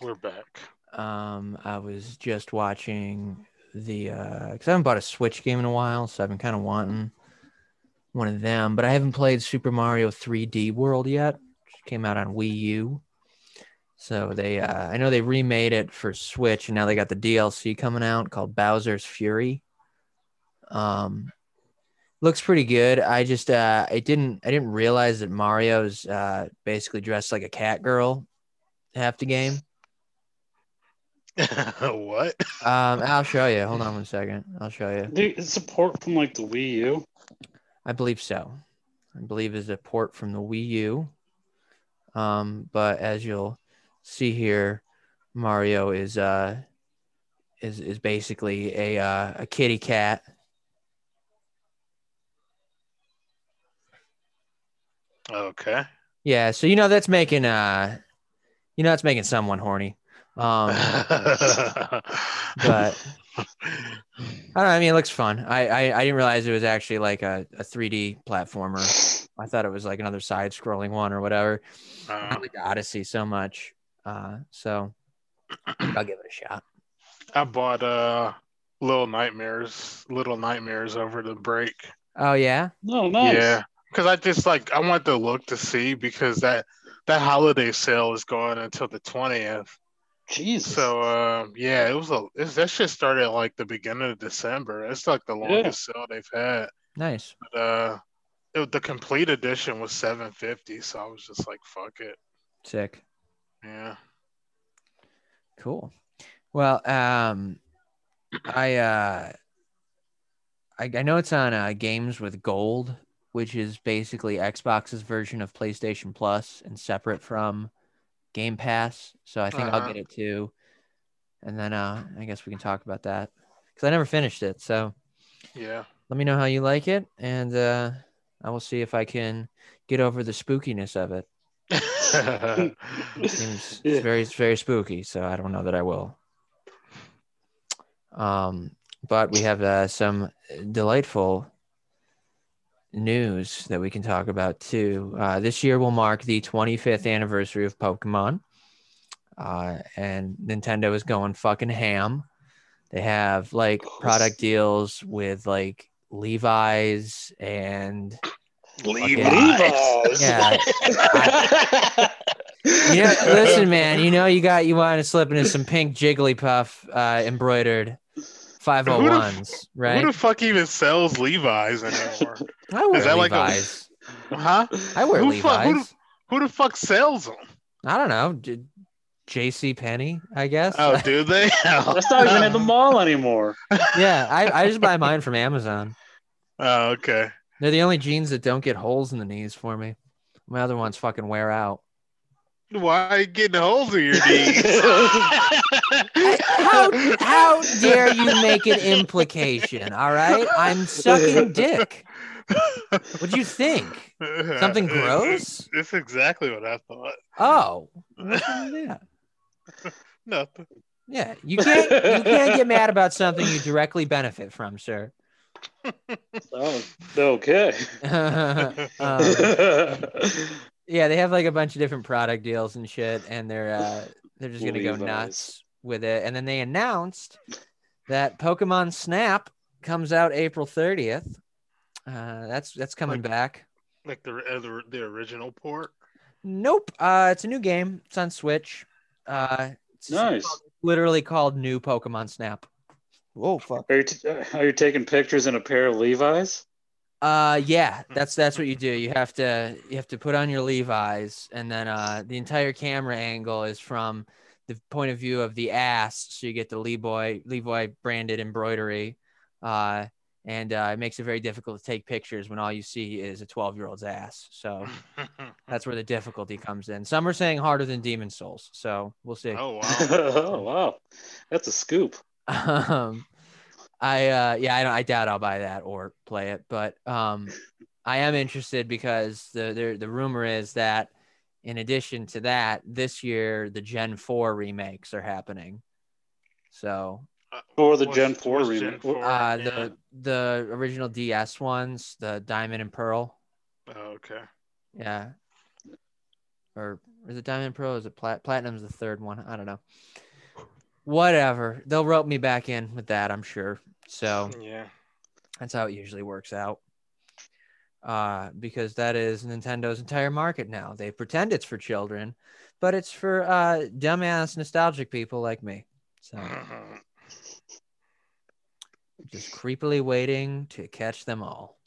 We're back. Um I was just watching the uh cuz I haven't bought a Switch game in a while, so I've been kind of wanting one of them, but I haven't played Super Mario 3D World yet. Which came out on Wii U. So they uh I know they remade it for Switch and now they got the DLC coming out called Bowser's Fury. Um looks pretty good. I just uh I didn't I didn't realize that Mario's uh basically dressed like a cat girl half the game. what? Um I'll show you. Hold on one second. I'll show you. Dude, it's support from like the Wii U. I believe so. I believe is a port from the Wii U. Um, but as you'll see here, Mario is uh is is basically a uh, a kitty cat. Okay. Yeah, so you know that's making uh you know that's making someone horny. Um but I don't know, I mean it looks fun. I, I I didn't realize it was actually like a, a 3D platformer. I thought it was like another side scrolling one or whatever. I Uh, like Odyssey so much. Uh so I'll give it a shot. I bought uh Little Nightmares, Little Nightmares over the break. Oh yeah? No, nice. Yeah, because I just like I want to look to see because that that holiday sale is going until the twentieth. Jesus. So um, yeah, it was a it's, that shit started like the beginning of December. It's like the longest sale they've had. Nice. But uh, it, the complete edition was seven fifty, so I was just like, fuck it. Sick. Yeah. Cool. Well, um, I uh, I, I know it's on uh, Games with Gold, which is basically Xbox's version of PlayStation Plus and separate from Game Pass. So I think I'll Uh-huh. get it too, and then uh, I guess we can talk about that because I never finished it. So Yeah. let me know how you like it, and uh, I will see if I can get over the spookiness of it. It seems Yeah. it's very very spooky, so I don't know that I will. Um, but we have uh, some delightful news that we can talk about too. Uh, this year will mark the 25th anniversary of Pokemon, uh, and Nintendo is going fucking ham. They have like product deals with like Levi's and Levi's. Yeah. Yeah, listen, man. You know you got you want to slip into some pink Jigglypuff uh, embroidered five hundred ones, right? Who the fuck even sells Levi's anymore? I wear is that like a- Levi's. huh? I wear who Levi's. fuck- who the- Who the fuck sells them? I don't know. J- J.C. Penney, I guess. Oh, do they? That's not even in the mall anymore. yeah, I, I just buy mine from Amazon. Oh, okay. They're the only jeans that don't get holes in the knees for me. My other ones fucking wear out. Why are you getting holes in your knees? How how dare you make an implication? All right, I'm sucking dick. What'd you think? Something gross? It's exactly what I thought. Oh, yeah. wrong? Nothing. Yeah, you can't you can't get mad about something you directly benefit from, sir. Oh, okay. Um, yeah, they have like a bunch of different product deals and shit, and they're uh, they're just gonna go nuts with it. And then they announced that Pokemon Snap comes out April 30th. Uh, that's that's coming Like- back. Like the, uh, the the original port. Nope. Uh, it's a new game. It's on Switch. Uh, it's nice. literally called New Pokemon Snap. Whoa, fuck. Are you, t- are you taking pictures in a pair of Levi's? Uh, yeah, that's that's what you do. You have to you have to put on your Levi's, and then uh, the entire camera angle is from the point of view of the ass, so you get the Levi Levi branded embroidery. Uh, and uh, it makes it very difficult to take pictures when all you see is a 12 year old's ass. So that's where the difficulty comes in. Some are saying harder than Demon's Souls, so we'll see. oh wow. oh wow, that's a scoop. um i uh yeah i i doubt i'll buy that or play it but um i am interested because the the, the rumor is that in addition to that this year the gen 4 remakes are happening so For the What's- Gen 4 what's remake. Gen 4? uh Yeah. the the original ds ones the diamond and pearl Oh, okay. yeah or is it diamond and pearl is it plat- platinum's the third one i don't know whatever they'll rope me back in with that i'm sure so Yeah. That's how it usually works out. Uh, because that is Nintendo's entire market now. They pretend it's for children, but it's for uh, dumbass nostalgic people like me. So just creepily waiting to catch them all.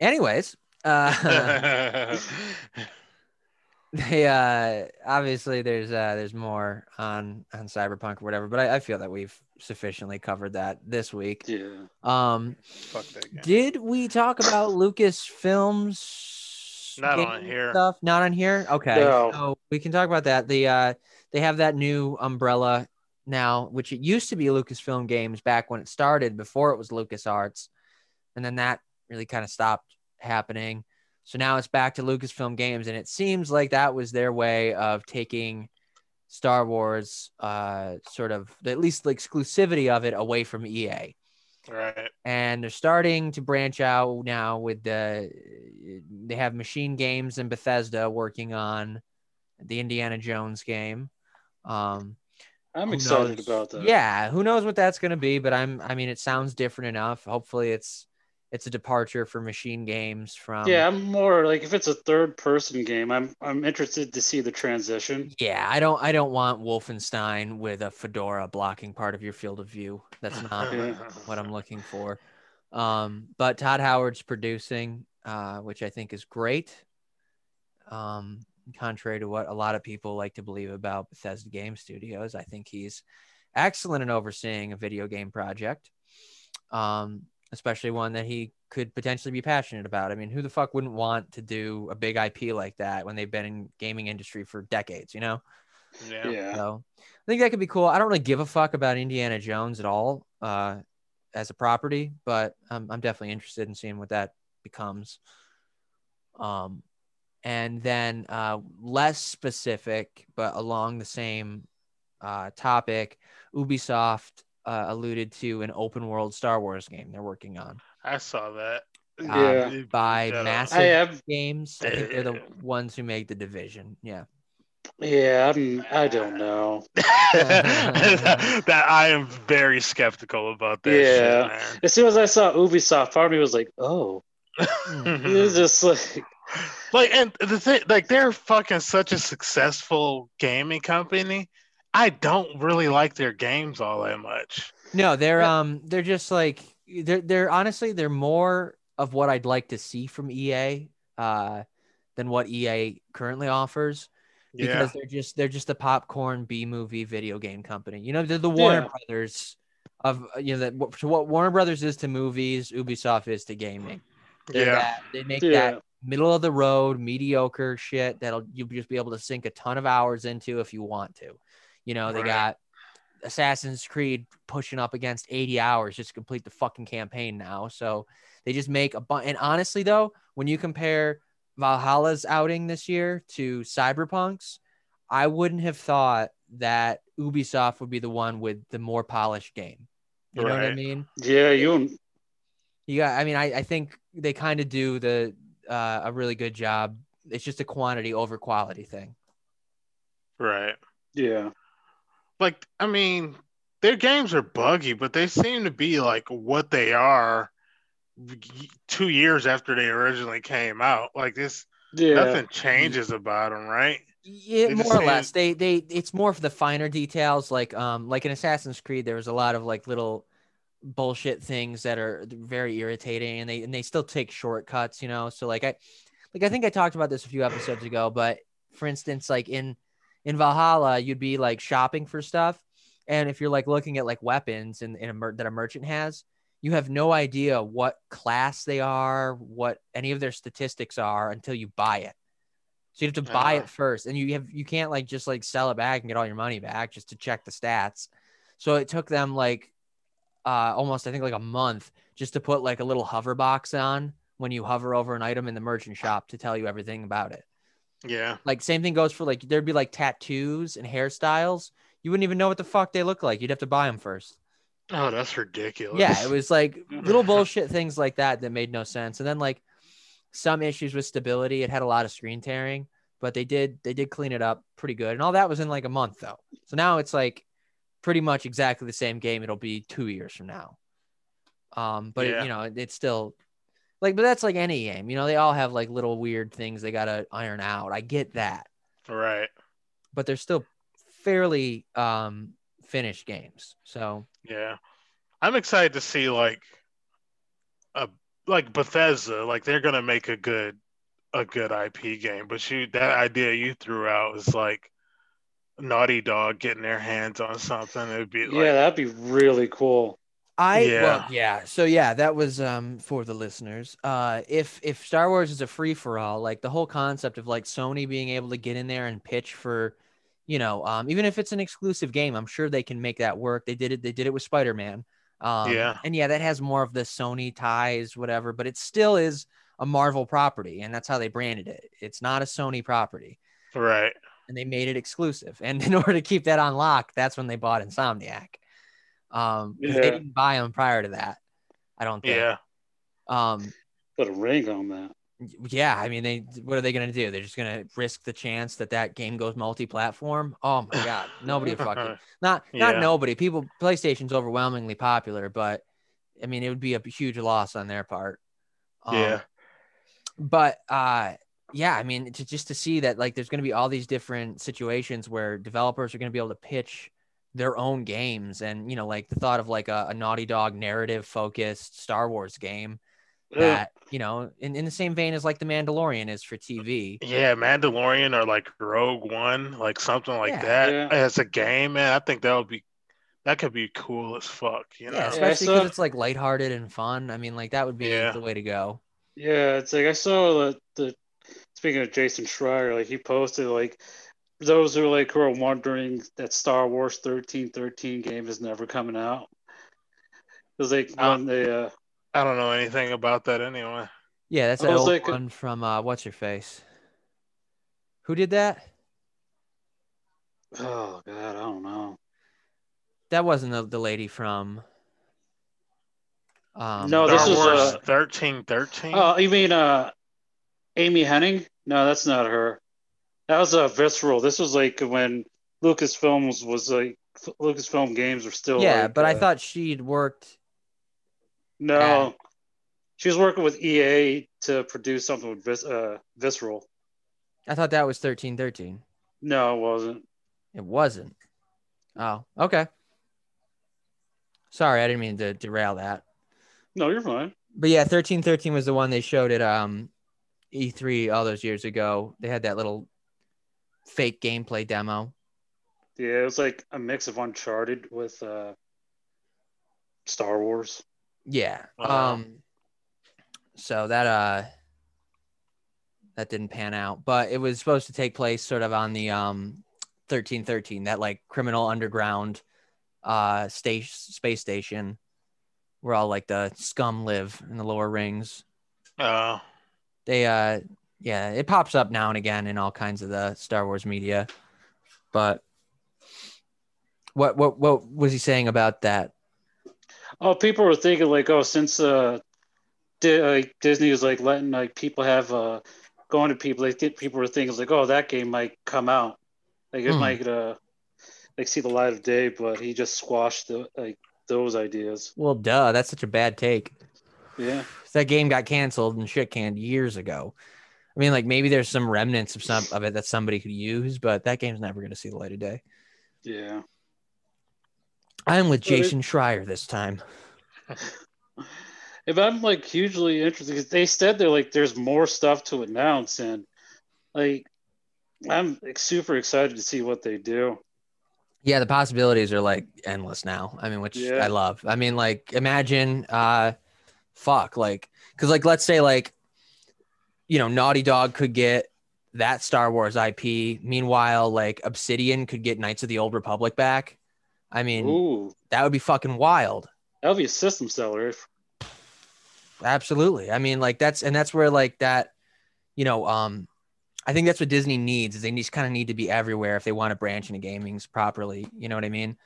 Anyways, uh, they uh, obviously there's uh, there's more on on Cyberpunk or whatever, but I, I feel that we've sufficiently covered that this week. Yeah. Um, Fuck that. Did we talk about Lucas Films? Not on here. Stuff not on here. Okay, no. so we can talk about that. The uh, they have that new umbrella now which it used to be lucasfilm games back when it started before it was lucasarts and then that really kind of stopped happening so now it's back to Lucasfilm Games, and it seems like that was their way of taking Star Wars, uh, sort of at least the exclusivity of it away from EA. Right. And they're starting to branch out now with the. They have Machine Games and Bethesda working on the Indiana Jones game. Um, I'm excited knows- about that. Yeah, who knows what that's going to be? But I'm. I mean, it sounds different enough. Hopefully, it's it's a departure for Machine Games from. Yeah, I'm more like if it's a third person game, I'm I'm interested to see the transition. Yeah, I don't I don't want Wolfenstein with a fedora blocking part of your field of view. That's not Yeah. what I'm looking for. Um, but Todd Howard's producing, uh, which I think is great. Um, contrary to what a lot of people like to believe about Bethesda Game Studios, I think he's excellent in overseeing a video game project. Um, especially one that he could potentially be passionate about. I mean, who the fuck wouldn't want to do a big IP like that when they've been in gaming industry for decades, you know? Yeah. Yeah. So I think that could be cool. I don't really give a fuck about Indiana Jones at all uh, as a property, but I'm, I'm definitely interested in seeing what that becomes. Um, and then uh, less specific, but along the same uh, topic, Ubisoft uh, alluded to an open world Star Wars game they're working on I saw that. Yeah. by Shut up. Massive I have Games. I think they're the ones who make the division. Yeah. yeah, I'm I don't know. that I am very skeptical about that Yeah. shit, As soon as I saw Ubisoft, part of me was like, oh, man. it's just like like and the thing like they're fucking such a successful gaming company i don't really like their games all that much No, they're um they're just like they're they're honestly they're more of what I'd like to see from EA uh than what EA currently offers yeah because they're just they're just a popcorn B movie video game company. You know, they're the Warner Yeah. Brothers of you know that to what Warner Brothers is to movies, Ubisoft is to gaming. They're yeah that- they make yeah, that middle of the road mediocre shit that'll you'll just be able to sink a ton of hours into if you want to. You know, they Right. got Assassin's Creed pushing up against 80 hours just to complete the fucking campaign now. So they just make a bunch. And honestly, though, when you compare Valhalla's outing this year to Cyberpunk's, I wouldn't have thought that Ubisoft would be the one with the more polished game. You know what I mean? yeah. You You got. I mean, I, I think they kind of do the uh, a really good job. It's just a quantity over quality thing. right yeah, like i mean their games are buggy but they seem to be like what they are two years after they originally came out like this yeah. nothing changes about them right Yeah, They more or less. They they it's more for the finer details. Like um like in Assassin's Creed, there was a lot of like little bullshit things that are very irritating, and they and they still take shortcuts. You know, so like I like I think I talked about this a few episodes ago, but for instance, like in in Valhalla, you'd be like shopping for stuff, and if you're like looking at like weapons in, in a mer- that a merchant has, you have no idea what class they are, what any of their statistics are until you buy it. So you have to buy Ah. it first, and you have you can't like just like sell it back and get all your money back just to check the stats. So it took them like uh almost I think like a month just to put like a little hover box on when you hover over an item in the merchant shop to tell you everything about it. yeah Like same thing goes for like there'd be like tattoos and hairstyles. You wouldn't even know what the fuck they look like. You'd have to buy them first. oh that's ridiculous Yeah, it was like little bullshit things like that that made no sense. And then like some issues with stability. It had a lot of screen tearing, but they did they did clean it up pretty good. And all that was in like a month though. So now it's like pretty much exactly the same game. It'll be two years from now. Um, but it- you know, it- it's still like, but that's like any game. You know, they all have like little weird things they gotta iron out. I get that, right but they're still fairly um finished games. So Yeah. I'm excited to see like a like Bethesda, like they're gonna make a good a good IP game. But you that idea you threw out is like Naughty Dog getting their hands on something. It'd be like yeah, that'd be really cool. I Yeah. well, yeah. So yeah, that was um for the listeners. Uh if if Star Wars is a free for all, like the whole concept of like Sony being able to get in there and pitch for, you know, um even if it's an exclusive game, I'm sure they can make that work. They did it they did it with Spider-Man. Um Yeah. and yeah, that has more of the Sony ties whatever, but it still is a Marvel property and that's how they branded it. It's not a Sony property right. And they made it exclusive. And in order to keep that on lock, that's when they bought Insomniac. Um, 'cause they didn't buy them prior to that. I don't think. Yeah. Um, Put a ring on that. yeah. I mean, they what are they gonna do? They're just gonna risk the chance that that game goes multi-platform. Oh my god, nobody fucking not not Yeah. nobody. People, PlayStation's overwhelmingly popular, but I mean, it would be a huge loss on their part. Um, Yeah. but uh yeah i mean to just to see that like there's going to be all these different situations where developers are going to be able to pitch their own games and you know like the thought of like a, a naughty dog narrative focused star wars game that you know in, in the same vein as like the mandalorian is for tv Yeah, Mandalorian or like Rogue One, like something like Yeah. that Yeah. as a game, man. I think that would be that could be cool as fuck, you know. yeah I especially saw- because it's like lighthearted and fun i mean like that would be Yeah. the way to go Yeah, it's like I saw the, the speaking of Jason Schreier, like he posted like those who are like who are wondering that Star Wars thirteen thirteen game is never coming out. Because like Uh, when they uh I don't know anything about that anyway. yeah that's I that was old like- one from uh what's your face who did that oh god, I don't know. that wasn't the, the lady from um No, this Star was, Wars uh, thirteen thirteen. Oh, you mean uh Amy Hennig? No, that's not her. That was uh Visceral. This was like when Lucasfilms was like Lucasfilm games were still yeah like, but i uh, thought she'd worked no. Yeah. She was working with EA to produce something with Vis- uh, Visceral. i thought that was 1313 No, it wasn't. it wasn't oh okay sorry i didn't mean to derail that No, you're fine. but yeah 1313 was the one they showed at um e3 all those years ago they had that little fake gameplay demo Yeah, it was like a mix of Uncharted with uh, Star Wars. yeah Wow. um so that uh that didn't pan out but it was supposed to take place sort of on the um 1313 that like criminal underground uh station space station where all like the scum live in the lower rings Uh, they uh yeah it pops up now and again in all kinds of the star wars media. But what what what was he saying about that? Oh, people were thinking like, oh, since uh, Di- like Disney is like letting like people have uh, going to people, they think people were thinking like, oh, that game might come out, like it Hmm. might uh, like see the light of day, but he just squashed the like those ideas. well duh that's such a bad take. Yeah, that game got canceled and shit canned years ago i mean like maybe there's some remnants of some of it that somebody could use but that game's never going to see the light of day yeah. i'm with Well, it- jason schreier this time If I'm like hugely interested, because they said they're like there's more stuff to announce, and like I'm super excited to see what they do. yeah the possibilities are like endless now i mean which Yeah. i love i mean like imagine uh fuck like because like let's say like you know naughty dog could get that star wars ip meanwhile like obsidian could get knights of the old republic back. I mean Ooh, that would be fucking wild. That would be a system seller. If, absolutely. I mean like that's and that's where like that you know um i think that's what disney needs is they just kind of need to be everywhere if they want to branch into gamings properly. You know what i mean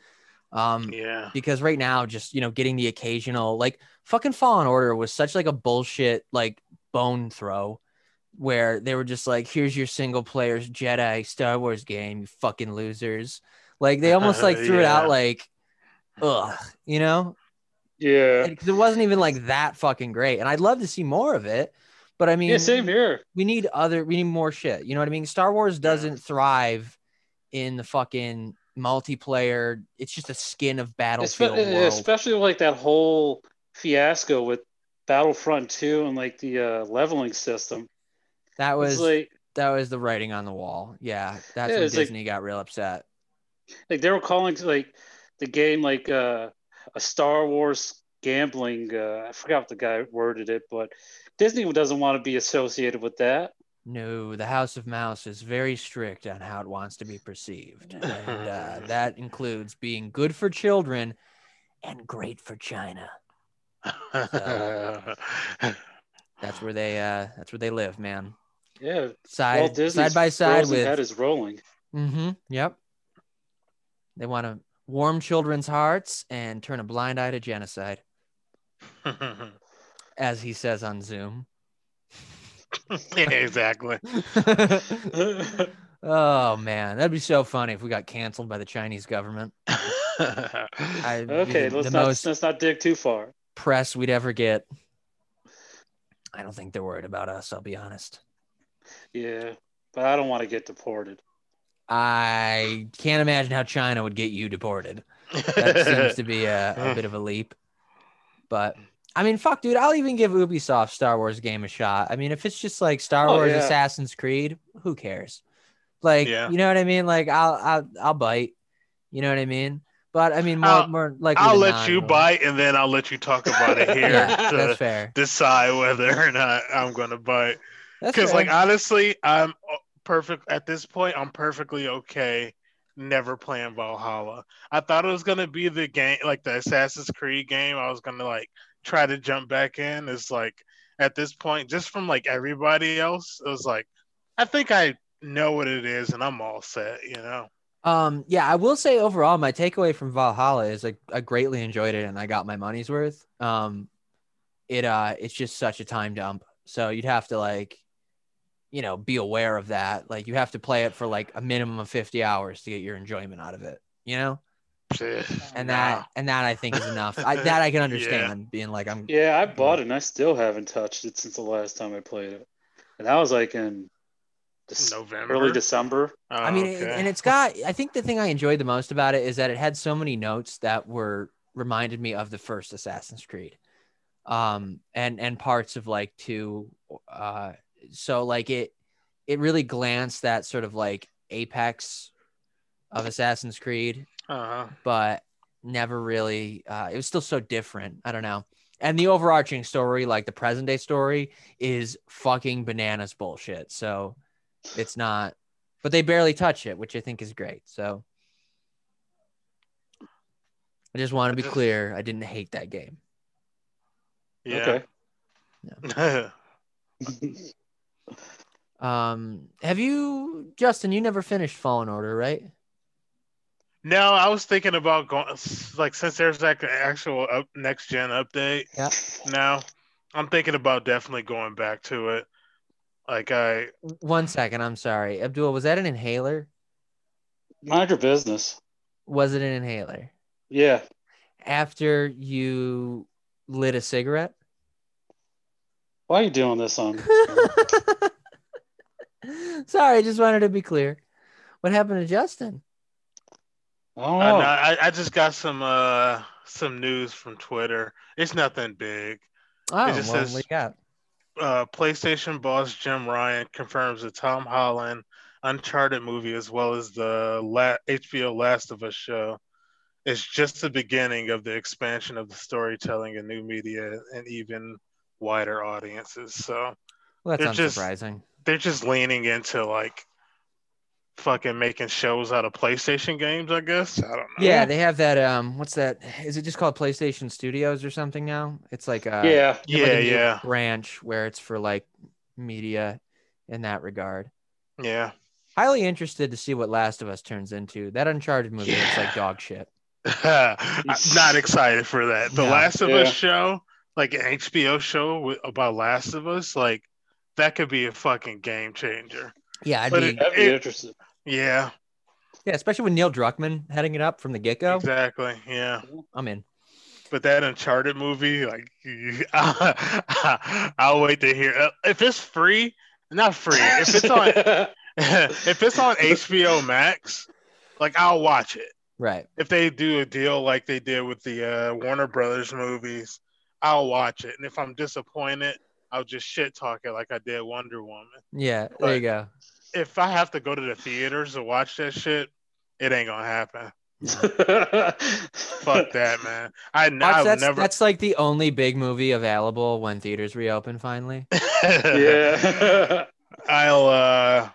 um yeah. because right now just you know getting the occasional like fucking fallen order was such like a bullshit like bone throw where they were just like here's your single players jedi star wars game you fucking losers like they almost like threw it Yeah. out like ugh you know yeah, because it wasn't even like that fucking great and i'd love to see more of it but i mean yeah, same here. we need other we need more shit you know what i mean star wars doesn't thrive in the fucking multiplayer it's just a skin of battlefield world. especially like that whole fiasco with Battlefront 2 and like the uh, leveling system. That It's was like that was the writing on the wall. Yeah, that's Yeah, when it's like- Disney got real upset. like they were calling like the game like uh, a Star Wars gambling. Uh, I forgot what the guy worded it, but Disney doesn't want to be associated with that. No, the House of Mouse is very strict on how it wants to be perceived, and uh, that includes being good for children and great for China. That's where they uh, that's where they live, man. Yeah, Side side by side with head is rolling. Mm-hmm. Yep. They want to warm children's hearts and turn a blind eye to genocide, as he says on Zoom. yeah, exactly. oh man, that'd be so funny if we got canceled by the Chinese government. I, Okay, let's not let's not dig too far. press we'd ever get. I don't think they're worried about us. I'll be honest. Yeah, but I don't want to get deported. I can't imagine how China would get you deported. that seems to be a, a bit of a leap. But I mean, fuck, dude, I'll even give Ubisoft Star Wars game a shot. I mean, if it's just like Star Oh, Wars yeah. Assassin's Creed, who cares? Like, Yeah. you know what I mean? Like, I'll I'll I'll bite. You know what I mean? But I mean, more I'll- more like I'll let you bite, and then I'll let you talk about it here Yeah, to that's fair. decide whether or not I'm gonna bite. Because, like, honestly, I'm uh, perfect at this point. I'm perfectly okay never playing Valhalla. I thought it was gonna be the game, like the Assassin's Creed game. I was gonna like try to jump back in. is like at this point, just from like everybody else, it was like I think I know what it is, and I'm all set. You know. Um, yeah, I will say overall, my takeaway from Valhalla is like I greatly enjoyed it and I got my money's worth. Um, it uh, it's just such a time dump. So you'd have to like, you know, be aware of that. Like you have to play it for like a minimum of fifty hours to get your enjoyment out of it. You know, Shit. and Nah. that and that I think is enough. I, that I can understand being like I'm. Yeah, I bought it and I still haven't touched it since the last time I played it, and that was like in Dec- November. early December. Oh, I mean, okay. and it's got. I think the thing I enjoyed the most about it is that it had so many notes that were reminded me of the first Assassin's Creed, um, and and parts of like two. Uh, so like it, it really glanced that sort of like apex of Assassin's Creed, uh-huh. but never really. Uh, it was still so different. I don't know. And the overarching story, like the present day story, is fucking bananas bullshit. So it's not, but they barely touch it, which I think is great. So I just want to be Just- clear. I didn't hate that game. Yeah. Okay. Um, have you, Justin? You never finished Fallen Order, right? No, I was thinking about going like since there's like an actual up, next gen update. Yeah. Now, I'm thinking about definitely going back to it. Like I, One second, I'm sorry, Abdul. Was that an inhaler? Mind your business. Was it an inhaler? Yeah. After you lit a cigarette? Why are you doing this on? Sorry, I just wanted to be clear. What happened to Justin? I don't I, know. I, I just got some uh some news from Twitter. It's nothing big. Oh, just well, says- you got? uh, PlayStation boss Jim Ryan confirms the Tom Holland Uncharted movie, as well as the La- HBO Last of Us show, is just the beginning of the expansion of the storytelling in new media and even wider audiences. So Well, that's they're just- they're just leaning into like fucking making shows out of PlayStation games, I guess. I don't know. Yeah, they have that. Um, what's that? Is it just called PlayStation Studios or something now? It's like a yeah. they have, like, yeah, a yeah, branch where it's for like media in that regard. yeah. Highly interested to see what Last of Us turns into. That Uncharted movie looks like dog shit. I'm not excited for that. The No. Last of Yeah. Us show, like an HBO show about Last of Us, like that could be a fucking game changer. Yeah, I'd But be it- I'd be interested. Yeah, yeah, especially with Neil Druckmann heading it up from the get go. exactly. Yeah, I'm in. but that Uncharted movie, like, I'll wait to hear uh, if it's free. Not free. If it's on, if it's on HBO Max, like I'll watch it. Right. If they do a deal like they did with the uh, Warner Brothers movies, I'll watch it, and if I'm disappointed, I'll just shit talk it like I did Wonder Woman. Yeah, there you go. If I have to go to the theaters to watch that shit, it ain't gonna happen. Fuck that, man. I, Watch, I've that's, never. that's like the only big movie available when theaters reopen finally. yeah. I'll uh,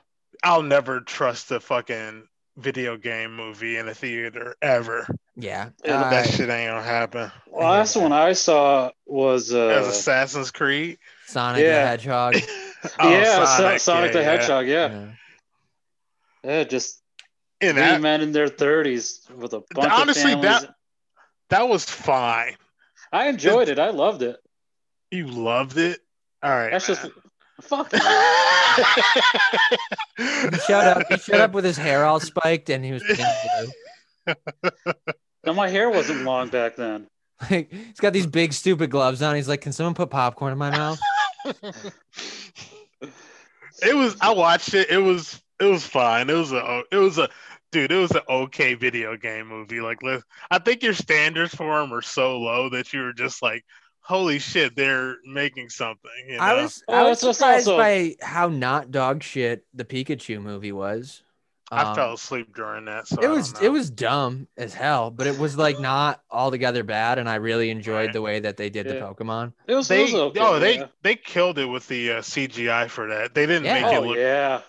I'll never trust a fucking video game movie in a theater ever. Yeah. Yeah, Uh, that shit ain't gonna happen. Last one I saw was As uh, Assassin's Creed. Sonic the Hedgehog. Oh, yeah, Sonic, Sonic, the yeah, yeah. Hedgehog. Yeah. Yeah. yeah, just And three that, men in their thirties with a bunch Honestly, of families. that- that was fine. I enjoyed it. I loved it. You loved it. All right. That's just fuck. it. He showed up. He showed up with his hair all spiked, and he was pink blue. Now my hair wasn't long back then. like he's got these big stupid gloves on. He's like, "Can someone put popcorn in my mouth?" It was. I watched it. It was. It was fine. It was a. It was a. Dude, it was an okay video game movie. Like, let- I think your standards for them are so low that you were just like, "Holy shit, they're making something." You know? I was I was just surprised also- by how not dog shit the Pikachu movie was. I Um, fell asleep during that. So It was it was dumb as hell, but it was like not altogether bad, and I really enjoyed Right. the way that they did the Pokemon. It was, They it was okay. oh they yeah. they killed it with the uh, CGI for that. They didn't Yeah. make it Oh look. yeah.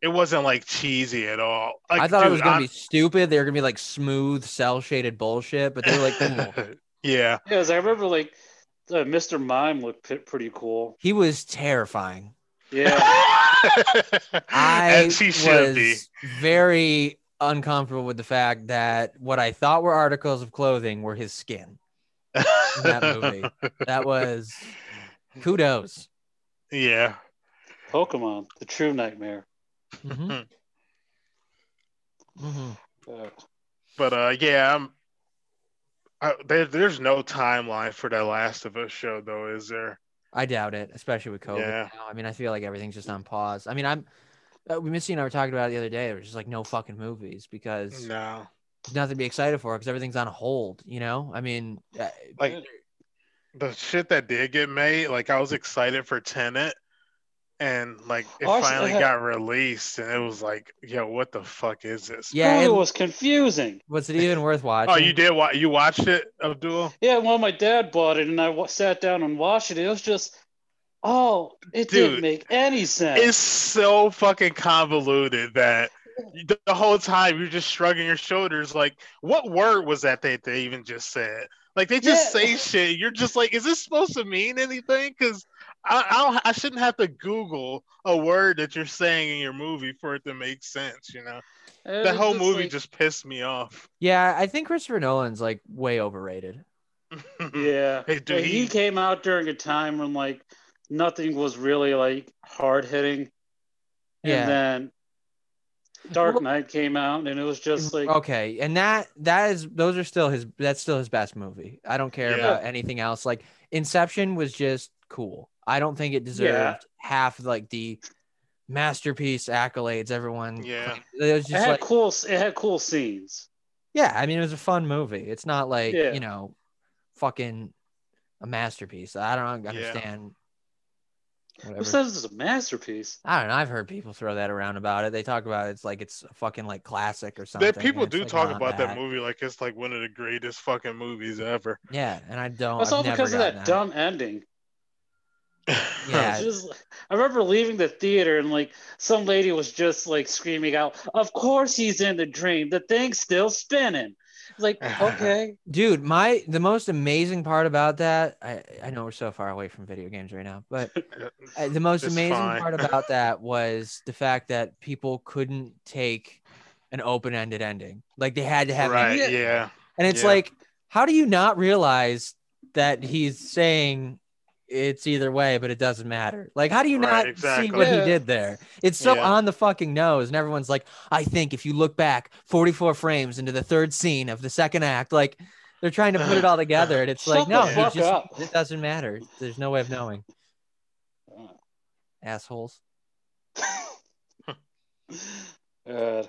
It wasn't like cheesy at all. Like, I thought it was gonna I'm- be stupid. They were gonna be like smooth, cel shaded bullshit, but they were like, cool. yeah. Yeah, 'cause I remember like uh, Mr. Mime looked p- pretty cool. he was terrifying. Yeah. I and she should be. was very uncomfortable with the fact that what I thought were articles of clothing were his skin. that movie. That was kudos. Yeah. Pokemon, the true nightmare. Mhm. Mhm. Uh, But uh, yeah, I'm, I, there, there's no timeline for that Last of Us show, though, is there? I doubt it, especially with COVID. Yeah. now. I mean, I feel like everything's just on pause. I mean, I'm. Uh, Missy and I were talking about it the other day. There was just like no fucking movies because No. there's nothing to be excited for because everything's on hold. You know, I mean, uh, Like the shit that did get made, like I was excited for Tenet, and like it Oh, I s- finally I- got released, and it was like, yo, what the fuck is this? yeah. it It, was confusing. was it even worth oh, watching? Oh, you did? Wa- you watched it, Abdul? Yeah, well, my dad bought it, and I wa- sat down and watched it. It was just, oh, it Dude, didn't make any sense. It's so fucking convoluted that the, the whole time you're just shrugging your shoulders. Like, what word was that they, they even just said? Like, they just Yeah. say shit. You're just like, is this supposed to mean anything? Because I, I, don't, I shouldn't have to Google a word that you're saying in your movie for it to make sense. You know, And the whole just movie like- just pissed me off. Yeah, I think Christopher Nolan's like way overrated. Yeah. Hey, dude, Like, he he- came out during a time when like nothing was really like hard hitting. And Yeah. then Dark Knight came out and it was just like okay, and that that is those are still his that's still his best movie. I don't care Yeah. about anything else. Like Inception was just cool. I don't think it deserved half like the masterpiece accolades everyone. Yeah. it was it just had like cool it had cool scenes. yeah. I mean, it was a fun movie. It's not like Yeah. you know, fucking a masterpiece. I don't Yeah. understand. Whatever. Who says it's a masterpiece? I don't know. I've heard people throw that around about it. They talk about it's like it's a fucking like classic or something. That people do like, talk about that movie like it's like one of the greatest fucking movies ever. Yeah, and I don't. That's I've all because of gotten that dumb ending. Yeah. Just- I remember leaving the theater and like some lady was just like screaming out, "Of course he's in the dream. The thing's still spinning." Like, okay, Dude, my the most amazing part about that, I, I know we're so far away from video games right now, but uh, the most amazing fine. part about that was the fact that people couldn't take an open-ended ending. Like they had to have right? Yeah. Yeah. And it's Yeah. like, how do you not realize that he's saying it's either way, but it doesn't matter? Like, how do you Right, not see what Yeah. he did there? It's so Yeah. on the fucking nose, and everyone's like, I think if you look back 44 frames into the third scene of the second act, like they're trying to put it all together, and it's like, no, he just, it doesn't matter. There's no way of knowing. Assholes. Uh,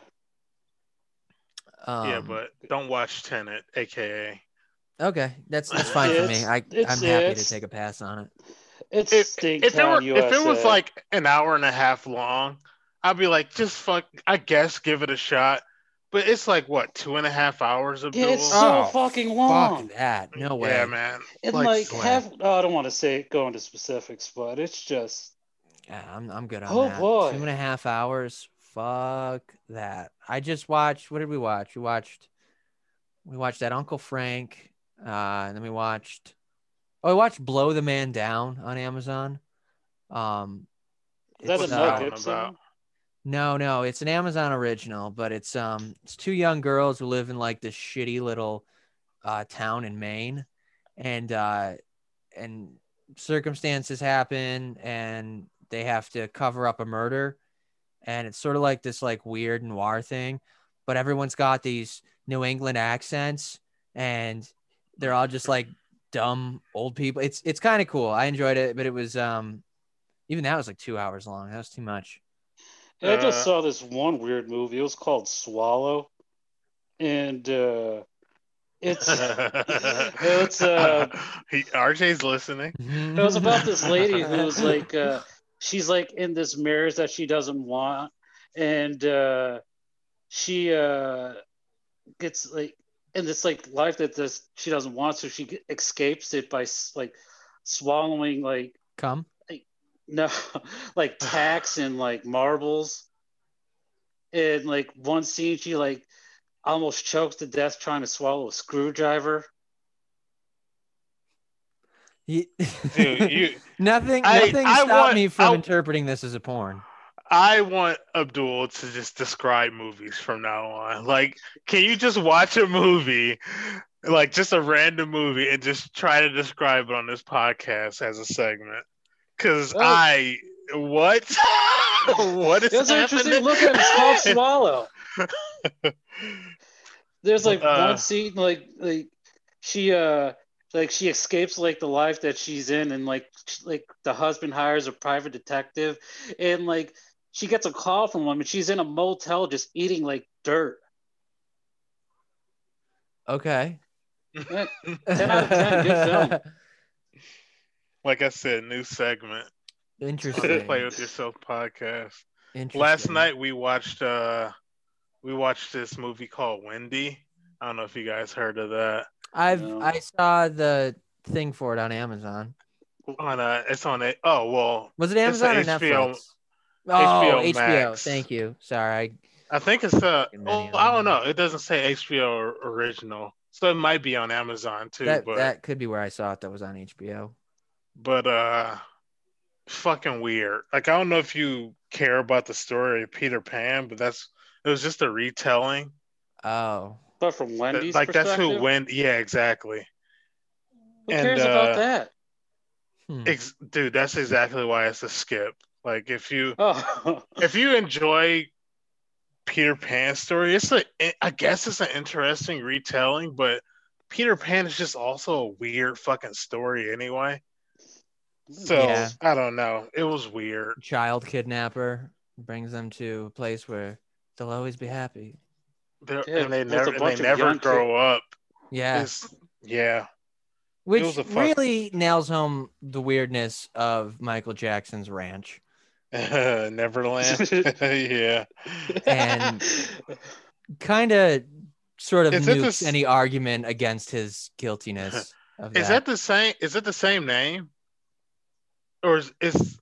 Um, yeah, but don't watch Tenet, aka Okay, that's that's fine for me. I I'm happy to take a pass on it. It's If, if it were USA. if it was like an hour and a half long, I'd be like, just fuck. I guess give it a shot. But it's like what two and a half hours of yeah, it's so Oh, fucking long. Fuck that. No way. Yeah, man. And Like, like, swag. half. Oh, I don't want to say go into specifics, but it's just Yeah, I'm I'm good on Oh, that. boy. Two and a half hours. Fuck that. I just watched. What did we watch? We watched. We watched that Uncle Frank. Uh, and then we watched. Oh, we watched Blow the Man Down on Amazon. Um, is that a Mel? Gibson? No, no, it's an Amazon original, but it's um it's two young girls who live in like this shitty little uh town in Maine and uh and circumstances happen and they have to cover up a murder and it's sort of like this like weird noir thing, but everyone's got these New England accents and they're all just like dumb old people. It's it's kind of cool. I enjoyed it, but it was um even that was like 2 hours long. That was too much. Yeah, I just Uh, saw this one weird movie. It was called Swallow, and uh, it's it's uh, he, RJ's listening. it was about this lady who's like uh, she's like in this marriage that she doesn't want, and uh, she uh, gets like in this like life that this she doesn't want, so she escapes it by like swallowing like come. no like tacks and like marbles and like one scene she like almost chokes to death trying to swallow a screwdriver Ye- Dude, you, nothing I- nothing I stopped want- me from I- interpreting this as a porn. I want Abdul to just describe movies from now on. Like, can you just watch a movie, like just a random movie, and just try to describe it on this podcast as a segment? Because Oh. I what what is that's happening? interesting look at it it's called swallow there's like Uh. one scene like like she uh like she escapes like the life that she's in and like like the husband hires a private detective and like she gets a call from him and she's in a motel just eating like dirt Okay. 10 out of 10, good film. like I said, new segment. Interesting. Play with yourself podcast. Interesting. Last night we watched uh we watched this movie called Wendy. I don't know if you guys heard of that. I've No. I saw the thing for it on Amazon. On uh it's on a oh well Was it Amazon or HBO Netflix? Oh, HBO. Max. Thank you. Sorry. I think it's uh Fucking many oh, I don't know. It doesn't say HBO original. So it might be on Amazon too, that but that could be where I saw it. That was on HBO. but uh fucking weird. Like I don't know if you care about the story of Peter Pan, but that's it was just a retelling. Oh. but from wendy's like that's who perspective, went yeah, exactly. who and, cares uh, about that Hmm. Ex- dude, that's exactly why it's a skip. Like if you oh if you enjoy Peter Pan story, it's a I guess it's an interesting retelling, but Peter Pan is just also a weird fucking story anyway. So Yeah. I don't know. It was weird. Child kidnapper brings them to a place where they'll always be happy. They're, Yeah, and they never and they never young grow up. Yeah. It's, yeah. Which fuck- really nails home the weirdness of Michael Jackson's ranch. Neverland. yeah. And- Kind of sort of Is nukes this- any argument against his guiltiness of Is that the same is it the same name? Or is, is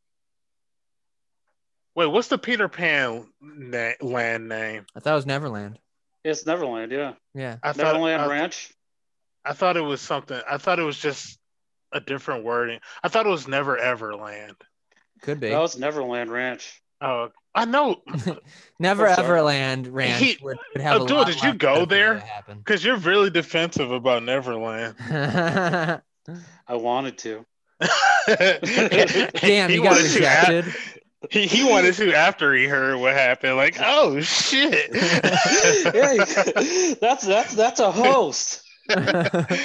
Wait, what's the Peter Pan na- land name? I thought it was Neverland. it's neverland yeah Yeah. I thought neverland I, ranch I thought it was something. I thought it was just a different wording. I thought it was Never Ever Land. Could be. that was neverland ranch Oh, I know Never I'm. Everland Ranch He- would, would have a Abdul, lot did you go there? because you're really defensive about Neverland. i wanted to Damn, He you got wanted to rejected. he, he wanted to after he heard what happened. Like, oh shit. hey, that's that's that's a host oh,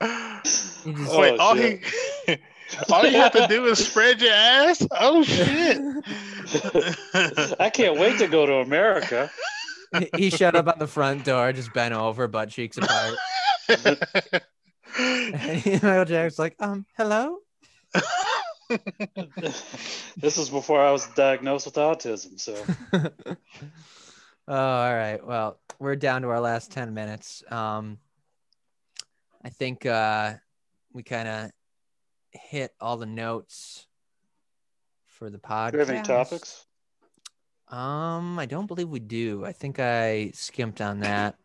Wait, Oh, all shit. he all you have to do is spread your ass. Oh shit! I can't wait to go to America. he shut up on the front door, just bent over, butt cheeks apart. And Michael Jackson's like, um, hello. this was before I was diagnosed with autism, so oh, all right. Well, we're down to our last 10 minutes. Um, I think uh, we kind of hit all the notes for the podcast. do you have any topics? Um, I don't believe we do. I think I skimped on that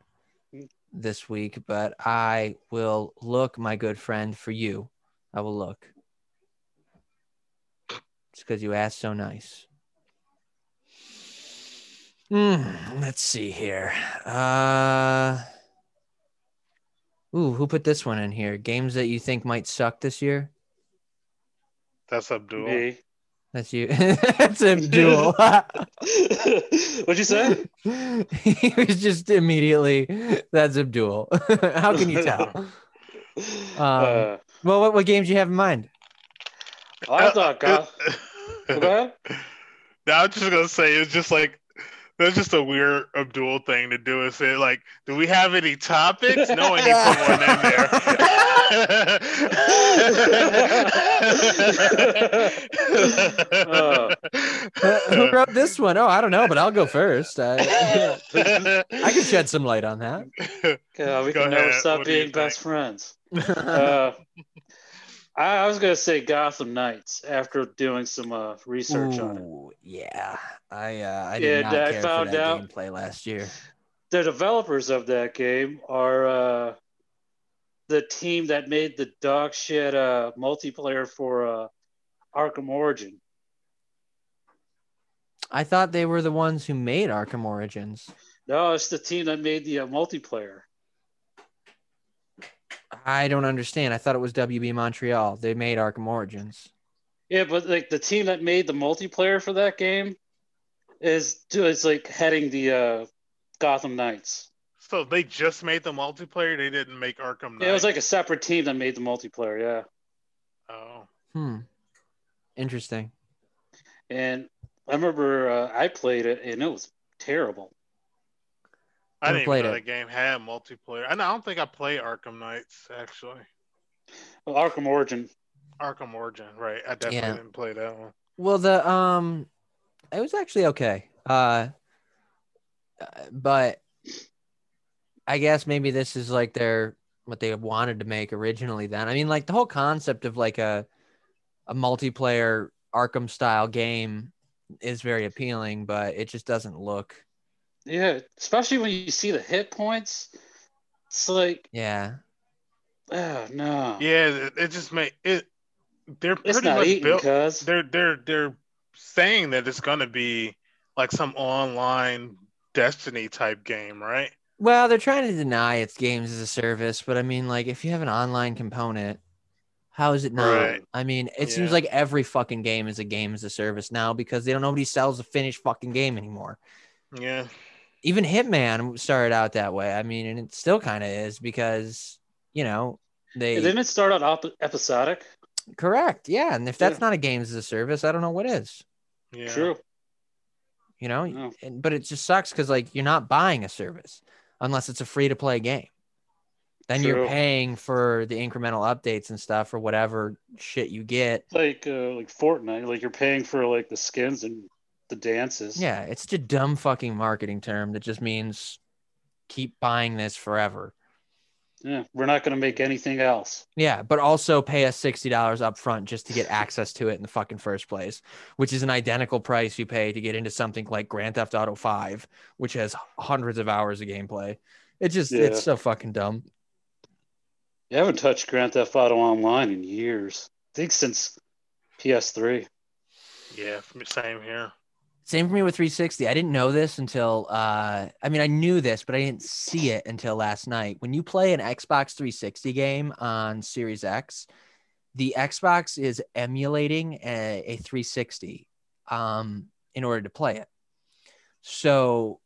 this week, but I will look, my good friend, for you. I will look. It's because you asked so nice. Hmm, let's see here. Uh, ooh, who put this one in here? Games that you think might suck this year? That's Abdul. Me. That's you. That's Abdul. What'd you say? he was just immediately. That's Abdul. How can you tell? Um, uh, well, what, what games do you have in mind? I thought God. Go ahead. No, I was just gonna say it's just like that's just a weird Abdul thing to do. Is it like, do we have any topics? No, and you put one in there. Uh, Uh, who wrote this one? Oh, I don't know, but I'll go first. I, I can shed some light on that. God, we Go can never stop What being best think? friends. Uh, I, I was gonna say Gotham Knights after doing some uh, research on it. Yeah, I uh, I did not I care found for that out- gameplay last year. The developers of that game are uh, the team that made the dog shit uh, multiplayer for uh, Arkham Origin. I thought they were the ones who made Arkham Origins. No, it's the team that made the uh, multiplayer. I don't understand. I thought it was WB Montreal. They made Arkham Origins. Yeah, but like the team that made the multiplayer for that game is is like heading the uh, Gotham Knights. so they just made the multiplayer. They didn't make Arkham Knight. Yeah, it was like a separate team that made the multiplayer. Yeah, oh, Hmm. Interesting. and I remember uh, I played it and it was terrible. I didn't played even know it. the game had multiplayer. I, I don't think I played Arkham Knights actually. Well, Arkham Origin. Arkham Origin, right? I definitely Yeah. didn't play that one. Well, the um, it was actually okay. Uh, uh, but I guess maybe this is like their what they wanted to make originally. Then I mean, like the whole concept of like a a multiplayer Arkham style game is very appealing, but it just doesn't look. Yeah, especially when you see the hit points. It's like, Yeah, oh no, Yeah, it, it just made it. They're pretty much eating, built. cuz. They're they're they're saying that it's gonna be like some online Destiny type game, right? Well, they're trying to deny it's games as a service, but I mean, like, if you have an online component, how is it not? Right. I mean, it seems like every fucking game is a game as a service now because they don't nobody sells a finished fucking game anymore. Yeah. Even Hitman started out that way. I mean, and it still kind of is because you know they Didn't it start out op- episodic? correct, yeah. And if that's Yeah. not a games as a service, I don't know what is. Yeah. True. You know, Yeah. and, but it just sucks because like you're not buying a service unless it's a free to play game. Then you're paying for the incremental updates and stuff or whatever shit you get. Like uh, like Fortnite, like you're paying for like the skins and the dances. Yeah, it's just a dumb fucking marketing term that just means keep buying this forever. Yeah, we're not going to make anything else. Yeah, but also pay us sixty dollars up front just to get access to it in the fucking first place, which is an identical price you pay to get into something like Grand Theft Auto Five, which has hundreds of hours of gameplay. It just Yeah. it's so fucking dumb. You haven't touched Grand Theft Auto Online in years. I think since PS3. Yeah. Same here. Same for me with 360. I didn't know this until uh I mean I knew this, but I didn't see it until last night. When you play an Xbox 360 game on Series X, the Xbox is emulating a, a 360 um in order to play it. So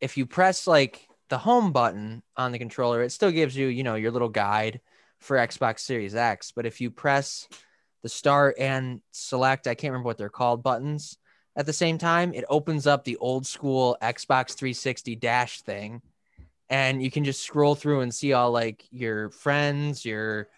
if you press like the home button on the controller, it still gives you, you know, your little guide for Xbox Series X, but if you press the start and select, I can't remember what they're called buttons at the same time, it opens up the old school Xbox 360 dash thing and you can just scroll through and see all like your friends, your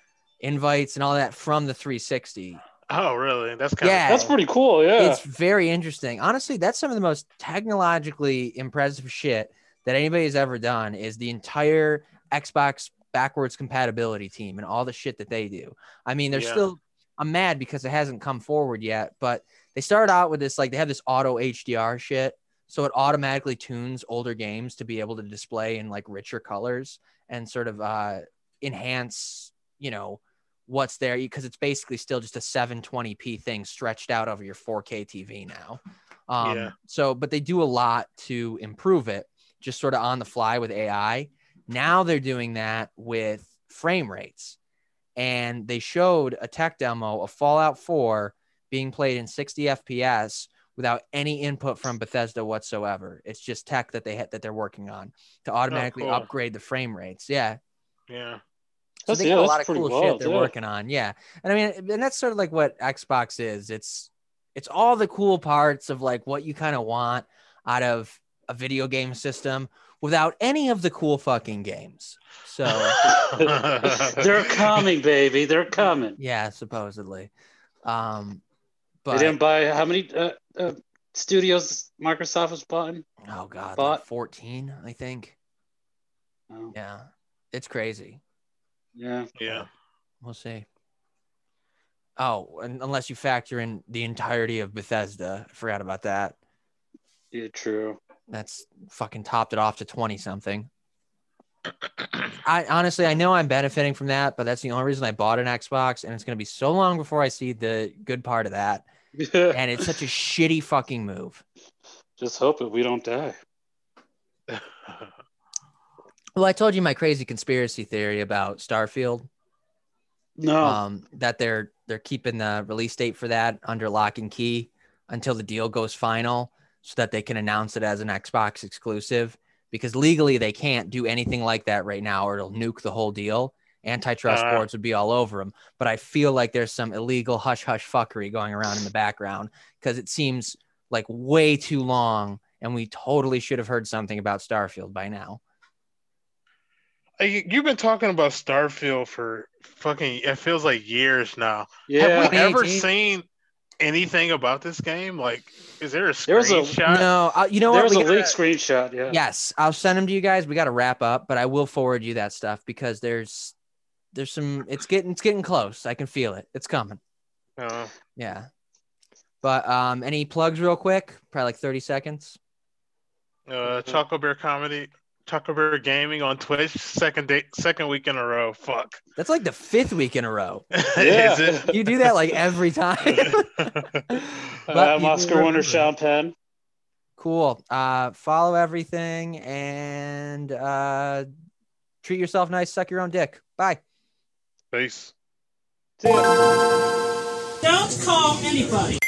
invites, and all that from the 360. Oh, really? That's kind Yeah. of That's pretty cool. Yeah. It's very interesting. Honestly, that's some of the most technologically impressive shit that anybody has ever done. Is the entire Xbox backwards compatibility team and all the shit that they do. I mean, they're Yeah. still. I'm mad because it hasn't come forward yet, but they started out with this like they have this auto HDR shit, so it automatically tunes older games to be able to display in like richer colors and sort of uh, enhance, you know, what's there because it's basically still just a 720p thing stretched out over your 4K TV now. Um, Yeah. So, but they do a lot to improve it, just sort of on the fly with AI. Now they're doing that with frame rates, and they showed a tech demo of Fallout 4 being played in 60 FPS without any input from Bethesda whatsoever. It's just tech that they ha- that they're working on to automatically cool. upgrade the frame rates. Yeah. yeah. So That's- they yeah, got a lot of cool wild, shit they're yeah. working on. Yeah. And I mean, and that's sort of like what Xbox is. It's it's all the cool parts of like what you kind of want out of a video game system without any of the cool fucking games. So They're coming, baby. They're coming. yeah, supposedly. Um They didn't buy how many uh, uh, studios Microsoft was buying? oh god, like bought- 14, I think. Oh, Yeah. It's crazy. yeah. yeah. We'll see. Oh, un- unless you factor in the entirety of Bethesda. I forgot about that. Yeah, true. That's fucking topped it off to 20 something. I honestly, I know I'm benefiting from that, but that's the only reason I bought an Xbox, and it's going to be so long before I see the good part of that. And it's such a shitty fucking move. Just hope that we don't die. Well, I told you my crazy conspiracy theory about Starfield. No. um, that they're they're keeping the release date for that under lock and key until the deal goes final, so that they can announce it as an Xbox exclusive. Because legally they can't do anything like that right now, or it'll nuke the whole deal. Antitrust Uh. boards would be all over them. But I feel like there's some illegal hush hush fuckery going around in the background because it seems like way too long, and we totally should have heard something about Starfield by now. You've been talking about Starfield for fucking. It feels like years now. yeah. Have we ever seen anything about this game? Like, is there a There was a- screenshot? no, uh, you know there what? was We a gotta- screenshot. Yeah. Yes, I'll send them to you guys. We got to wrap up, but I will forward you that stuff because there's there's some it's getting it's getting close. I can feel it. It's coming. Uh, Yeah. But um any plugs real quick? Probably like 30 seconds. uh, Choco Bear comedy, Choco Bear gaming on Twitch. Second day, second week in a row. Fuck. That's like the fifth week in a row. Yeah. is it? You do that like every time. Uh, But I'm Oscar do Wonder remember. Sean Penn. cool. Uh follow everything and uh treat yourself nice, suck your own dick. Bye. Peace. Don't call anybody.